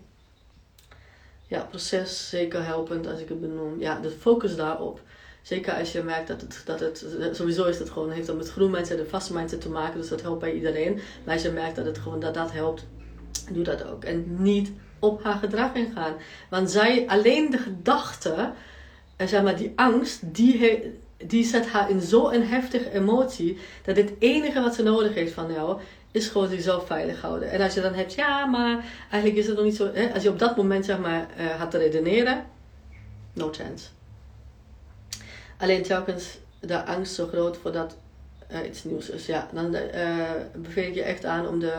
Ja, proces zeker helpend als ik het benoem. Ja, de focus daarop. Zeker als je merkt dat het, dat het sowieso is het gewoon, heeft dat met groen mindset en vaste mindset te maken, dus dat helpt bij iedereen. Maar als je merkt dat het gewoon, dat dat helpt, doe dat ook. En niet op haar gedrag ingaan. Want zij, alleen de gedachte, en zeg maar die angst, die, die zet haar in zo'n heftige emotie, dat het enige wat ze nodig heeft van jou, is gewoon zichzelf veilig houden. En als je dan hebt, ja, maar eigenlijk is het nog niet zo, hè? als je op dat moment zeg maar uh, gaat redeneren, no chance. Alleen telkens de angst zo groot voordat uh, iets nieuws is, ja, dan uh, beveel ik je echt aan om de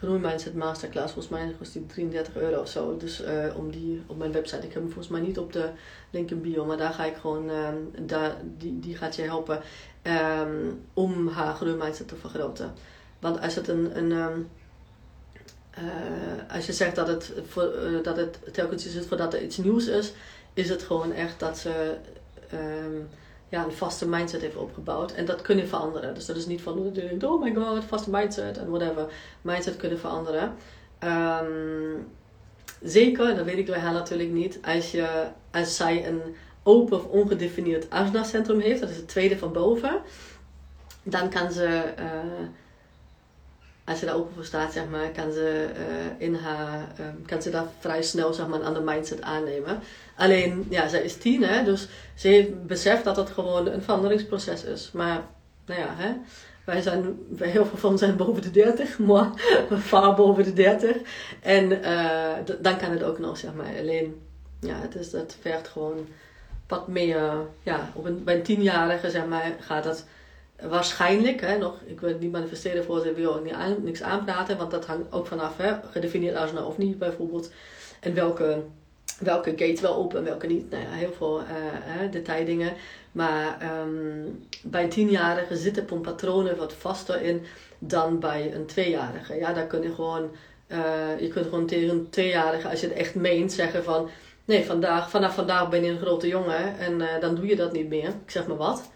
Groeimindset Masterclass. Volgens mij kost die 33 euro of zo. Dus uh, om die op mijn website. Ik heb hem volgens mij niet op de link in bio. Maar daar ga ik gewoon, um, daar, die, die gaat je helpen um, om haar groeimindset te vergroten. Want als het een, een um, uh, als je zegt dat het, uh, dat het telkens is voordat er iets nieuws is, is het gewoon echt dat ze ja, een vaste mindset heeft opgebouwd. En dat kun je veranderen. Dus dat is niet van, oh my god, vaste mindset en whatever. Mindset kunnen veranderen. Ehm, zeker, dat weet ik bij haar natuurlijk niet. Als, je, als zij een open of ongedefinieerd asana-centrum heeft, dat is het tweede van boven, dan kan ze, uh, als ze daar open voor staat, zeg maar, kan ze, uh, in haar, um, kan ze daar vrij snel zeg maar, een andere mindset aannemen. Alleen, ja, zij is tien, hè, dus ze heeft beseft dat het gewoon een veranderingsproces is. Maar, nou ja, hè, wij zijn, heel veel van zijn boven de 30, maar vaar boven de 30. En uh, dan kan het ook nog, zeg maar. Alleen, ja, het is, dat vergt gewoon wat meer, ja, op een, bij een tienjarige, zeg maar, gaat dat waarschijnlijk, hè, nog, ik wil niet manifesteren voor ze, wil niet niks aanpraten, want dat hangt ook vanaf, hè, gedefinieerd als nou of niet bijvoorbeeld. En welke, welke gate wel open en welke niet. Nou ja, heel veel uh, detaildingen. Maar um, bij een tienjarige zitten patronen wat vaster in dan bij een tweejarige. Ja, daar kun je gewoon, uh, je kunt gewoon tegen een tweejarige, als je het echt meent, zeggen van, nee, vandaag, vanaf vandaag ben je een grote jongen en uh, dan doe je dat niet meer. Ik zeg maar wat.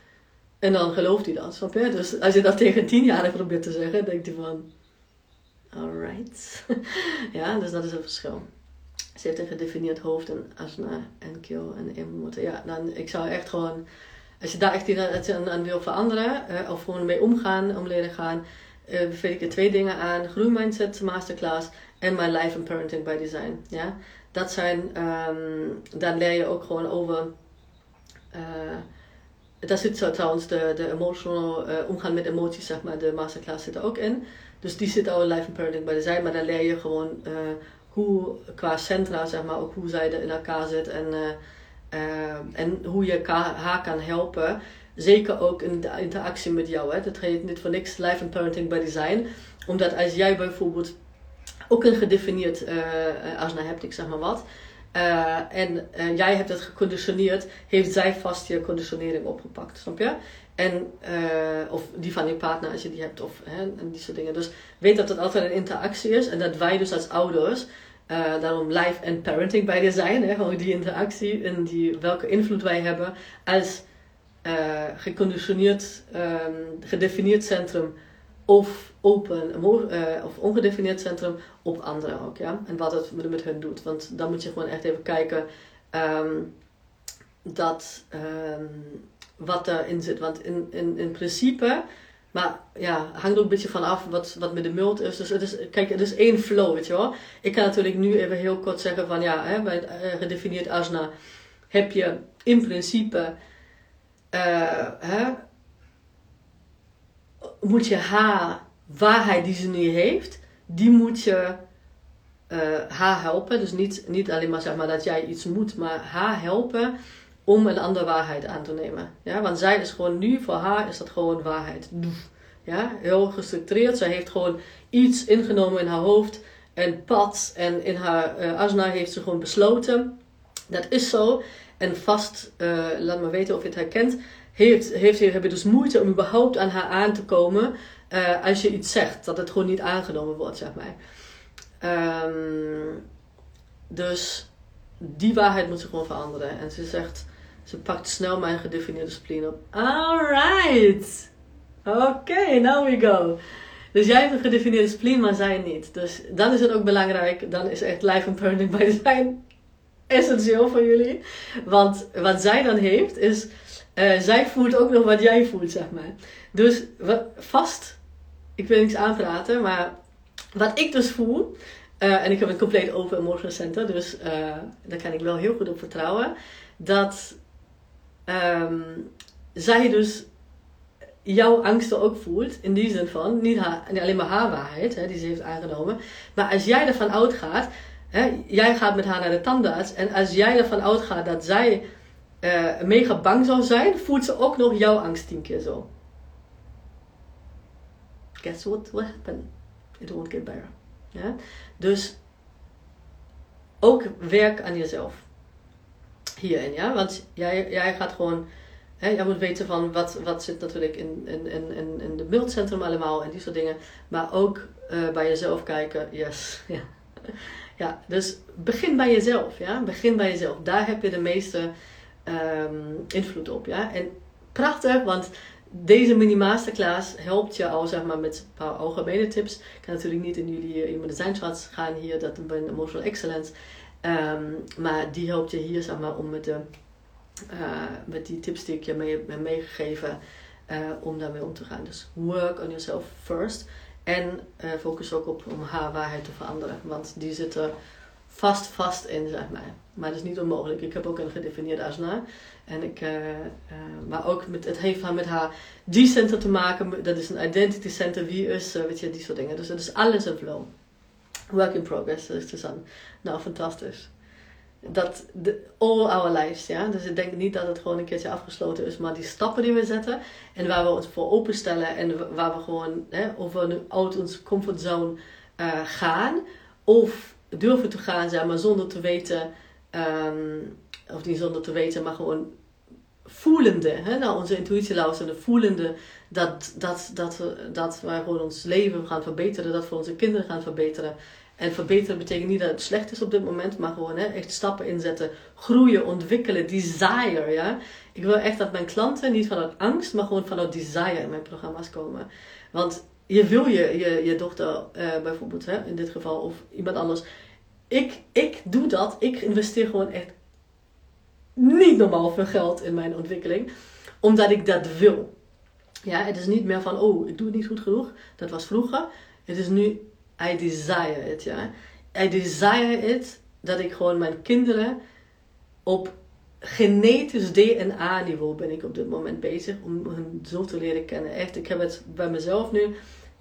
En dan gelooft hij dat, snap je? Dus als je dat tegen een tienjarige probeert te zeggen, denkt hij van, alright. ja, dus dat is een verschil. Ze heeft een gedefinieerd hoofd en asna en keel en inmoeten. Ja, dan, ik zou echt gewoon, als je daar echt aan, aan wil veranderen, uh, of gewoon mee omgaan, om leren gaan, uh, beveel ik er twee dingen aan. Groeimindset Masterclass en My Life and Parenting by Design. Ja? Dat zijn, um, daar leer je ook gewoon over... Uh, daar zit trouwens de, de emotional, uh, omgaan met emoties, zeg maar, de masterclass zit er ook in. Dus die zit al Life and Parenting by Design, maar daar leer je gewoon uh, hoe qua centra, zeg maar, ook hoe zij er in elkaar zit en, uh, en hoe je haar kan helpen. Zeker ook in de interactie met jou. Hè. Dat heet niet voor niks Life and Parenting by Design. Omdat als jij bijvoorbeeld ook een gedefinieerd uh, hebt, ik zeg maar wat. Uh, en uh, jij hebt het geconditioneerd, heeft zij vast je conditionering opgepakt, snap je? En, uh, of die van je partner als je die hebt, of hè, en die soort dingen. Dus weet dat het altijd een interactie is en dat wij dus als ouders daarom life en parenting bij je zijn. Hè? Gewoon die interactie en die, welke invloed wij hebben als geconditioneerd, um, gedefinieerd centrum of open uh, of ongedefinieerd centrum op anderen ook. Ja? En wat het met hun doet. Want dan moet je gewoon echt even kijken um, dat, um, wat erin zit. Want in, in, in principe maar ja, hangt ook een beetje vanaf wat, wat met de mult is. Dus het is, kijk, het is één flow, weet je wel. Ik kan natuurlijk nu even heel kort zeggen van ja, hè, bij het gedefinieerd asana heb je in principe, uh, hè, moet je haar waarheid die ze nu heeft, die moet je uh, haar helpen. Dus niet, niet alleen maar zeg maar dat jij iets moet, maar haar helpen om een andere waarheid aan te nemen. Ja, want zij is gewoon nu, voor haar is dat gewoon waarheid. Ja, heel gestructureerd. Zij heeft gewoon iets ingenomen in haar hoofd en pad. En in haar uh, asana heeft ze gewoon besloten. Dat is zo. En vast, uh, laat me weten of je het herkent, heeft, heeft, heb je dus moeite om überhaupt aan haar aan te komen uh, als je iets zegt. Dat het gewoon niet aangenomen wordt, zeg maar. Um, dus die waarheid moet ze gewoon veranderen. En ze zegt, ze pakt snel mijn gedefinieerde spleen op. Alright! Oké, now we go. Dus jij hebt een gedefinieerde spleen, maar zij niet. Dus dan is het ook belangrijk. Dan is echt life and parenting by design essentieel voor jullie. Want wat zij dan heeft, is... Uh, zij voelt ook nog wat jij voelt, zeg maar. Dus vast... Ik wil niks aanpraten, maar... Wat ik dus voel... Uh, en ik heb een compleet open emotional center. Dus uh, daar kan ik wel heel goed op vertrouwen. Dat um, zij dus jouw angsten ook voelt. In die zin van, niet, haar, alleen maar haar waarheid, hè, die ze heeft aangenomen. Maar als jij ervan uitgaat, hè, jij gaat met haar naar de tandarts. En als jij ervan uitgaat dat zij uh, mega bang zou zijn, voelt ze ook nog jouw angst tien keer zo. Guess what will happen? It won't get better. Ja? Dus ook werk aan jezelf hierin, ja. Want jij, jij gaat gewoon, hè, jij moet weten van wat, wat zit natuurlijk in, in, in, in de allemaal en die soort dingen. Maar ook uh, bij jezelf kijken, yes, ja. Ja, dus begin bij jezelf, ja. Begin bij jezelf. Daar heb je de meeste um, invloed op, ja. En prachtig, want deze mini masterclass helpt je al zeg maar met een paar algemene tips. Ik kan natuurlijk niet in jullie in mijn designchats gaan hier, dat ben emotional excellence. Ehm, maar die helpt je hier zeg maar om met, de, uh, met die tips die ik je mee heb meegegeven, uh, om daarmee om te gaan. Dus work on yourself first. En uh, focus ook op om haar waarheid te veranderen. Want die zit er vast, vast in, zeg maar. Maar dat is niet onmogelijk. Ik heb ook een gedefinieerde asana. En ik, uh, uh, maar ook met, het heeft met haar G-center te maken. Dat is een identity center. Wie is, uh, weet je, die soort dingen. Dus het is alles een flow. Work in progress, dus dan, nou fantastisch. Dat, all our lives, ja. Dus ik denk niet dat het gewoon een keertje afgesloten is. Maar die stappen die we zetten. En waar we ons voor openstellen. En waar we gewoon, hè, we nu uit onze comfortzone gaan. Of durven te gaan, zeg maar, zonder te weten Um, of niet zonder te weten, maar gewoon voelende, hè, naar onze intuïtie luisteren, voelende dat, dat, dat, we, dat wij gewoon ons leven gaan verbeteren, dat we onze kinderen gaan verbeteren. En verbeteren betekent niet dat het slecht is op dit moment, maar gewoon hè, echt stappen inzetten, groeien, ontwikkelen, desire. Ja? Ik wil echt dat mijn klanten niet vanuit angst, maar gewoon vanuit desire in mijn programma's komen. Want je wil je, je, je dochter uh, bijvoorbeeld, hè, in dit geval, of iemand anders, ik, ik doe dat. Ik investeer gewoon echt niet normaal veel geld in mijn ontwikkeling. Omdat ik dat wil. Ja, het is niet meer van, oh, ik doe het niet goed genoeg. Dat was vroeger. Het is nu, I desire it, ja. I desire it dat ik gewoon mijn kinderen op genetisch DNA-niveau ben ik op dit moment bezig om hen zo te leren kennen. Echt, ik heb het bij mezelf nu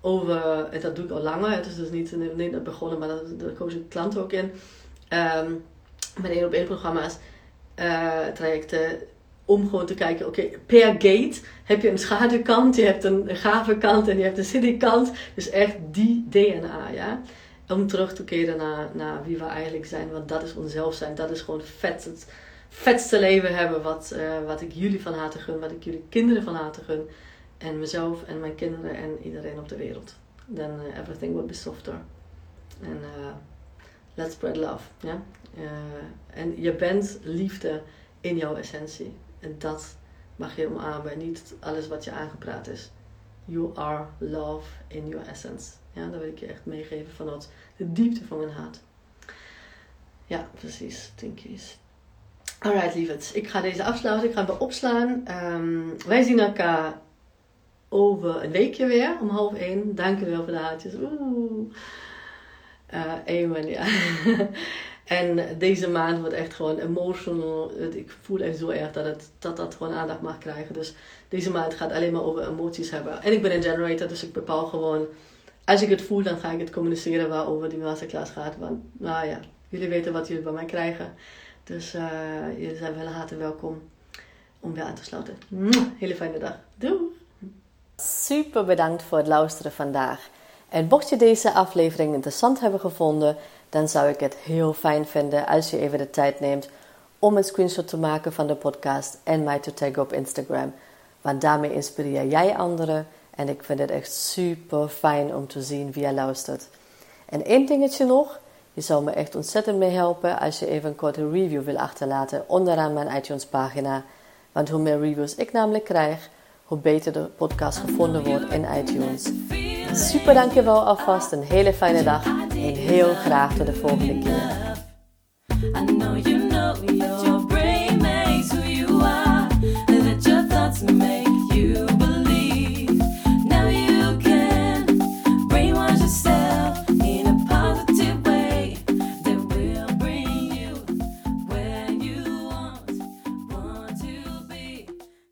over, en dat doe ik al langer, het is dus niet, niet begonnen, maar daar coach ik klanten ook in. Um, met één op één programma's, uh, trajecten, om gewoon te kijken, oké, per gate heb je een schaduwkant, je hebt een gave kant en je hebt een city kant. Dus echt die DNA, ja. Om terug te keren naar, naar wie we eigenlijk zijn, want dat is onszelf zijn, dat is gewoon vet. Het vetste leven hebben wat, uh, wat ik jullie van harte gun, wat ik jullie kinderen van harte gun. En mezelf en mijn kinderen en iedereen op de wereld. Then uh, everything will be softer. En uh, let's spread love. Ja? Uh, en je bent liefde in jouw essentie. En dat mag je omarmen. Niet alles wat je aangepraat is. You are love in your essence. Ja, dat wil ik je echt meegeven vanuit de diepte van mijn hart. Ja, precies. Tinkies. Alright, lieverds. Ik ga deze afsluiten. Ik ga hem opslaan. Um, wij zien elkaar over een weekje weer om half één. Dankjewel voor de haartjes. Oeh. Uh, ja. en deze maand wordt echt gewoon emotional. Ik voel echt zo erg dat, het, dat dat gewoon aandacht mag krijgen. Dus deze maand gaat alleen maar over emoties hebben. En ik ben een generator, dus ik bepaal gewoon... Als ik het voel, dan ga ik het communiceren waarover die masterclass gaat. Want, nou ja, jullie weten wat jullie bij mij krijgen. Dus uh, jullie zijn wel harte welkom om weer aan te sluiten. Hele fijne dag. Doei! Super bedankt voor het luisteren vandaag. En mocht je deze aflevering interessant hebben gevonden, dan zou ik het heel fijn vinden als je even de tijd neemt om een screenshot te maken van de podcast en mij te taggen op Instagram. Want daarmee inspireer jij anderen en ik vind het echt super fijn om te zien wie je luistert. En één dingetje nog, je zou me echt ontzettend mee helpen als je even een korte review wil achterlaten onderaan mijn iTunes pagina. Want hoe meer reviews ik namelijk krijg, hoe beter de podcast gevonden wordt in iTunes. Super dankjewel alvast, een hele fijne dag en heel graag tot de volgende keer.